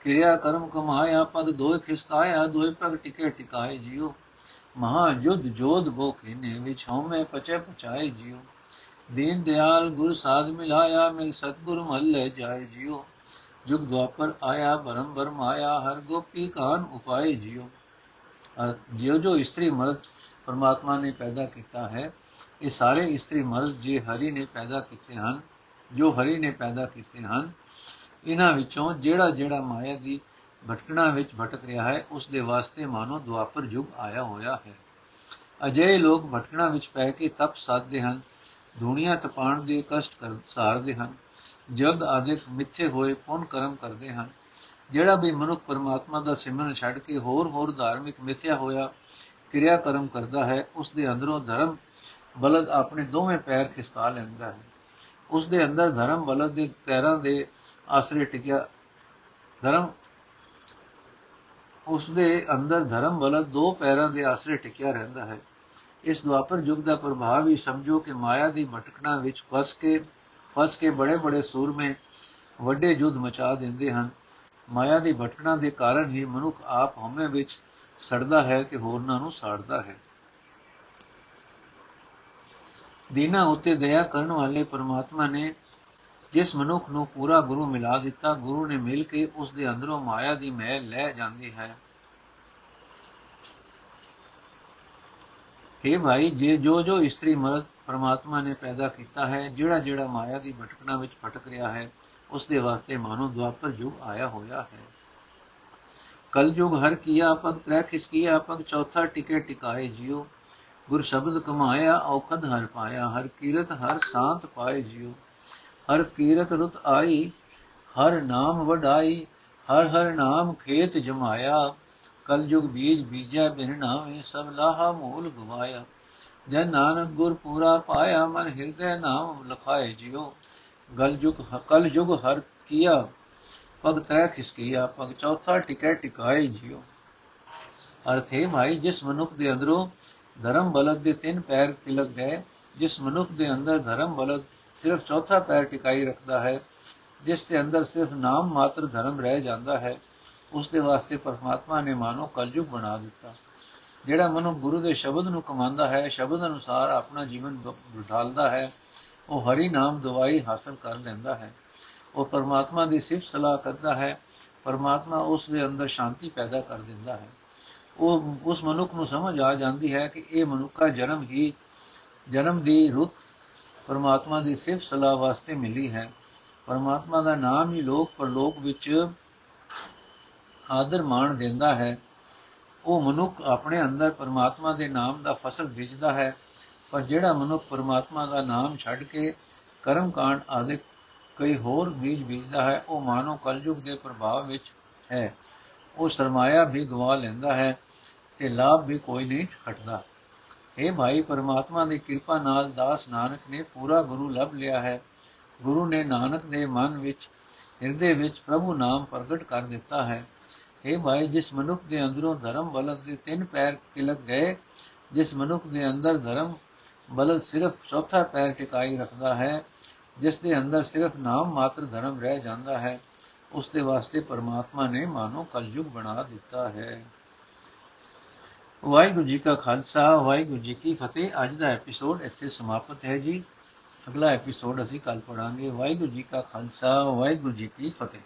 ਕਿਰਿਆ ਕਰਮ ਕਮਾਇਆ, ਪਦ ਦੋਇ ਖਿਸਕਾਇਆ, ਦੋਇ ਪਗ ਟਿਕੇ ਟਿਕਾਏ ਜਿਉ ਮਹਾ ਜੁਦ ਜੋਧ ਬੋ ਖਿਨੇ ਵਿਚ ਹਉਮੈ ਪਚੈ ਪਚਾਏ ਜਿਉ ਦੀਨ ਦਿਆਲ ਗੁਰ ਸਾਧ ਮਿਲਾਇਆ, ਮਿਲ ਸਤਗੁਰ ਮਲ ਲੈ ਜਾਏ ਜਿਉ। ਜੁਗ ਦੁਆਪਰ ਆਇਆ, ਭਰਮ ਭਰਮ ਆਇਆ, ਹਰ ਗੋਪੀ ਕਾਨ ਉਪਾਏ ਜਿਉ। ਜਿਉ ਜੋ ਇਸਤਰੀ ਮਰਦ ਪਰਮਾਤਮਾ ਨੇ ਪੈਦਾ ਕੀਤਾ ਹੈ, ਇਹ ਸਾਰੇ ਇਸਤਰੀ ਮਰਦ ਜੇ ਹਰੀ ਨੇ ਪੈਦਾ ਕੀਤੇ ਹਨ, ਜੋ ਹਰੀ ਨੇ ਪੈਦਾ ਕੀਤੇ ਹਨ, ਇਹਨਾਂ ਵਿੱਚੋਂ ਜਿਹੜਾ ਜਿਹੜਾ ਮਾਇਆ ਦੀ ਭਟਕਣਾ ਵਿੱਚ ਭਟਕ ਰਿਹਾ ਹੈ, ਉਸ ਦੇ ਵਾਸਤੇ ਮਾਨੋ ਦੁਆਪਰ ਯੁਗ ਆਇਆ ਹੋਇਆ ਹੈ। ਅਜੇ ਲੋਕ ਭਟਕਣਾ ਵਿੱਚ ਪੈ ਕੇ ਤਪ ਸਾਧਦੇ ਹਨ ਦੁਨੀਆ ਤਪਾਣ ਦੇ ਕਸ਼ਟ ਕਰ ਸਾਰਦੇ ਹਨ ਜਗ ਆਦਿਕ ਮਿੱਥੇ ਹੋਏ ਪੁੰਨ ਕਰਮ ਕਰਦੇ ਹਨ। ਜਿਹੜਾ ਵੀ ਮਨੁੱਖ ਪਰਮਾਤਮਾ ਦਾ ਸਿਮਰਨ ਛੱਡ ਕੇ ਹੋਰ ਹੋਰ ਧਾਰਮਿਕ ਮਿੱਥਿਆ ਹੋਇਆ ਕਿਰਿਆ ਕਰਮ ਕਰਦਾ ਹੈ, ਉਸ ਦੇ ਅੰਦਰੋਂ ਧਰਮ ਬਲਦ ਆਪਣੇ ਦੋਵੇਂ ਪੈਰ ਖਿਸਕਾ ਲੈਂਦਾ ਹੈ। ਉਸ ਦੇ ਅੰਦਰ ਧਰਮ ਬਲਦ ਦੇ ਪੈਰਾਂ ਦੇ ਆਸਰੇ ਟਿਕਿਆ ਧਰਮ, ਉਸ ਦੇ ਅੰਦਰ ਧਰਮ ਬਲਦ ਦੋ ਪੈਰਾਂ ਦੇ ਆਸਰੇ ਟਿਕਿਆ ਰਹਿੰਦਾ ਹੈ। ਇਸ ਦੁਆਪਰ ਯੁੱਗ ਦਾ ਪ੍ਰਭਾਵ ਹੀ ਸਮਝੋ ਕਿ ਮਾਇਆ ਦੀ ਭਟਕਣਾ ਵਿੱਚ ਫਸ ਕੇ ਫਸ ਕੇ ਬੜੇ ਬੜੇ ਸੂਰਮੇ ਵੱਡੇ ਯੁੱਧ ਮਚਾ ਦਿੰਦੇ ਹਨ। ਮਾਇਆ ਦੀ ਭਟਕਣਾ ਦੇ ਕਾਰਨ ਹੀ ਮਨੁੱਖ ਆਪ ਹਉਮੈ ਵਿੱਚ ਸੜਦਾ ਹੈ ਤੇ ਹੋਰਨਾਂ ਨੂੰ ਸਾੜਦਾ ਹੈ। ਦੀਨਾ ਉਤੇ ਦਇਆ ਕਰਨ ਵਾਲੇ ਪਰਮਾਤਮਾ ਨੇ ਜਿਸ ਮਨੁੱਖ ਨੂੰ ਪੂਰਾ ਗੁਰੂ ਮਿਲਾ ਦਿੱਤਾ, ਗੁਰੂ ਨੇ ਮਿਲ ਕੇ ਉਸ ਦੇ ਅੰਦਰੋਂ ਮਾਇਆ ਦੀ ਮੈਲ ਲੈ ਜਾਂਦੀ ਹੈ। हे ਭਾਈ, ਜੇ ਜੋ ਜੋ ਇਸਤਰੀ ਮਰਦ ਪਰਮਾਤਮਾ ਨੇ ਪੈਦਾ ਕੀਤਾ ਹੈ, ਜਿਹੜਾ ਜਿਹੜਾ ਮਾਇਆ ਦੀ ਭਟਕਣਾ ਵਿੱਚ ਭਟਕ ਰਿਹਾ ਹੈ, ਉਸ ਦੇ ਵਾਸਤੇ ਮਾਨੋ ਦੁਆਪਰ ਯੁਗ ਆਇਆ ਹੋਇਆ ਹੈ। ਕਲ ਯੁਗ ਹਰ ਕੀਆ ਪਗ ਤ੍ਰੈ ਖਿਸ ਕੀਆ ਪਗ ਚੌਥਾ ਟਿਕੇ ਟਿਕਾਏ ਜਿਉ। ਗੁਰ ਸ਼ਬਦ ਕਮਾਇਆ ਔਖਦ ਹਰ ਪਾਇਆ, ਹਰ ਕੀਰਤ ਹਰ ਸਾਥ ਪਾਏ ਜਿਉ। ਹਰ ਕੀਰਤ ਰੁਤ ਆਈ, ਹਰ ਨਾਮ ਵਡਾਈ, ਹਰ ਹਰ ਨਾਮ ਖੇਤ ਜਮਾਇਆ। ਕਲ ਯੁਗ ਬੀਜ ਬੀਜੈ ਬਿਨ ਨਾਵੇਂ ਸਭ ਲਾਹਾ ਮੂਲ ਗਵਾਇਆ। ਜਨ ਨਾਨਕ ਗੁਰ ਪੂਰਾ ਪਾਇਆ, ਮਨ ਹਿਰਦੈ ਨਾਮ ਲਖਾਏ ਜਿਉ। ਗਲ ਯੁਗ ਕਲ ਯੁਗ ਹਰ ਕੀਆ, ਪਗ ਤੈ ਖਿਸਕੀਆ ਪਗ ਚੌਥਾ ਟਿਕੈ ਟਿਕਾਏ ਜਿਉ। ਅਰਥ ਹੈ ਭਾਈ ਜਿਸ ਮਨੁੱਖ ਦੇ ਅੰਦਰੋਂ ਧਰਮ ਬਲਦ ਦੇ ਤਿੰਨ ਪੈਰ ਤਿਲਕ ਗਏ, ਜਿਸ ਮਨੁੱਖ ਦੇ ਅੰਦਰ ਧਰਮ ਬਲਦ ਸਿਰਫ ਚੌਥਾ ਪੈਰ ਟਿਕਾਈ ਰੱਖਦਾ ਹੈ, ਜਿਸ ਦੇ ਅੰਦਰ ਸਿਰਫ ਨਾਮ ਮਾਤਰ ਧਰਮ ਰਹਿ ਜਾਂਦਾ ਹੈ। ਉਸ ਦੇ ਵਾਸਤੇ ਪਰਮਾਤਮਾ ਨੇ ਮਾਨੋ ਕਲਯੁਗ ਬਣਾ ਦਿੱਤਾ। ਜਿਹੜਾ ਮਨੁ ਗੁਰੂ ਦੇ ਸ਼ਬਦ ਨੂੰ ਕਮਾਉਂਦਾ ਹੈ, ਸ਼ਬਦ ਅਨੁਸਾਰ ਆਪਣਾ ਜੀਵਨ ਢਾਲਦਾ ਹੈ, ਉਹ ਹਰੀ ਨਾਮ ਦਵਾਈ ਹਾਸਲ ਕਰ ਲੈਂਦਾ ਹੈ। ਉਹ ਪਰਮਾਤਮਾ ਦੀ ਸਿਫਤ ਸਲਾਹ ਕਰਦਾ ਹੈ, ਪਰਮਾਤਮਾ ਉਸ ਦੇ ਅੰਦਰ ਸ਼ਾਂਤੀ ਪੈਦਾ ਕਰ ਦਿੰਦਾ ਹੈ। ਉਹ ਉਸ ਮਨੁੱਖ ਨੂੰ ਸਮਝ ਆ ਜਾਂਦੀ ਹੈ ਕਿ ਇਹ ਮਨੁੱਖਾ ਜਨਮ ਹੀ, ਜਨਮ ਦੀ ਰੁੱਤ ਪਰਮਾਤਮਾ ਦੀ ਸਿਫਤ ਸਲਾਹ ਵਾਸਤੇ ਮਿਲੀ ਹੈ। ਪਰਮਾਤਮਾ ਦਾ ਨਾਮ ਹੀ ਲੋਕ ਪਰਲੋਕ ਵਿੱਚ ਆਦਰ ਮਾਣ ਦਿੰਦਾ ਹੈ। ਉਹ ਮਨੁੱਖ ਆਪਣੇ ਅੰਦਰ ਪਰਮਾਤਮਾ ਦੇ ਨਾਮ ਦਾ ਫਸਲ ਬੀਜਦਾ ਹੈ, ਪਰ ਜਿਹੜਾ ਮਨੁੱਖ ਪਰਮਾਤਮਾ ਦਾ ਨਾਮ ਛੱਡ ਕੇ ਕਰਮ ਕਾਂਡ ਆਦਿ ਕਈ ਹੋਰ ਬੀਜ ਬੀਜਦਾ ਹੈ, ਉਹ ਮਾਨੋ ਕਲਯੁਗ ਦੇ ਪ੍ਰਭਾਵ ਵਿੱਚ ਹੈ। ਉਹ ਸਰਮਾਇਆ ਵੀ ਗਵਾ ਲੈਂਦਾ ਹੈ ਤੇ ਲਾਭ ਵੀ ਕੋਈ ਨਹੀਂ ਖਟਦਾ हे ਭਾਈ, ਪਰਮਾਤਮਾ ਦੀ ਕਿਰਪਾ ਨਾਲ ਦਾਸ ਨਾਨਕ ਨੇ ਪੂਰਾ ਗੁਰੂ ਲੱਭ ਲਿਆ ਹੈ। ਗੁਰੂ ਨੇ ਨਾਨਕ ਦੇ ਮਨ ਵਿੱਚ, ਹਿਰਦੇ ਵਿੱਚ ਪ੍ਰਭੂ ਨਾਮ ਪ੍ਰਗਟ ਕਰ ਦਿੱਤਾ ਹੈ। हे ਭਾਈ ਜਿਸ ਮਨੁੱਖ ਦੇ ਅੰਦਰੋਂ ਧਰਮ ਬਲਦ ਦੇ ਤਿੰਨ ਪੈਰ ਤਿਲਕ ਗਏ ਜਿਸ ਮਨੁੱਖ ਦੇ ਅੰਦਰ ਧਰਮ ਬਲਦ ਸਿਰਫ ਚੌਥਾ ਪੈਰ ਟਿਕਾਈ ਰੱਖਦਾ ਹੈ ਜਿਸ ਦੇ ਅੰਦਰ ਸਿਰਫ ਨਾਮ ਮਾਤਰ ਧਰਮ ਰਹਿ ਜਾਂਦਾ ਹੈ ਉਸ ਦੇ ਵਾਸਤੇ ਪਰਮਾਤਮਾ ਨੇ ਮਾਨੋ ਕਲਯੁਗ ਬਣਾ ਦਿੱਤਾ ਹੈ ਵਾਹਿਗੁਰੂ ਜੀ ਕਾ ਖਾਲਸਾ ਵਾਹਿਗੁਰੂ ਜੀ ਕੀ ਫਤਿਹ ਅੱਜ ਦਾ ਐਪੀਸੋਡ ਇੱਥੇ ਸਮਾਪਤ ਹੈ ਜੀ ਅਗਲਾ ਐਪੀਸੋਡ ਅਸੀਂ ਕੱਲ ਪੜਾਂਗੇ ਵਾਹਿਗੁਰੂ ਜੀ ਕਾ ਖਾਲਸਾ ਵਾਹਿਗੁਰੂ ਜੀ ਕੀ ਫਤਿਹ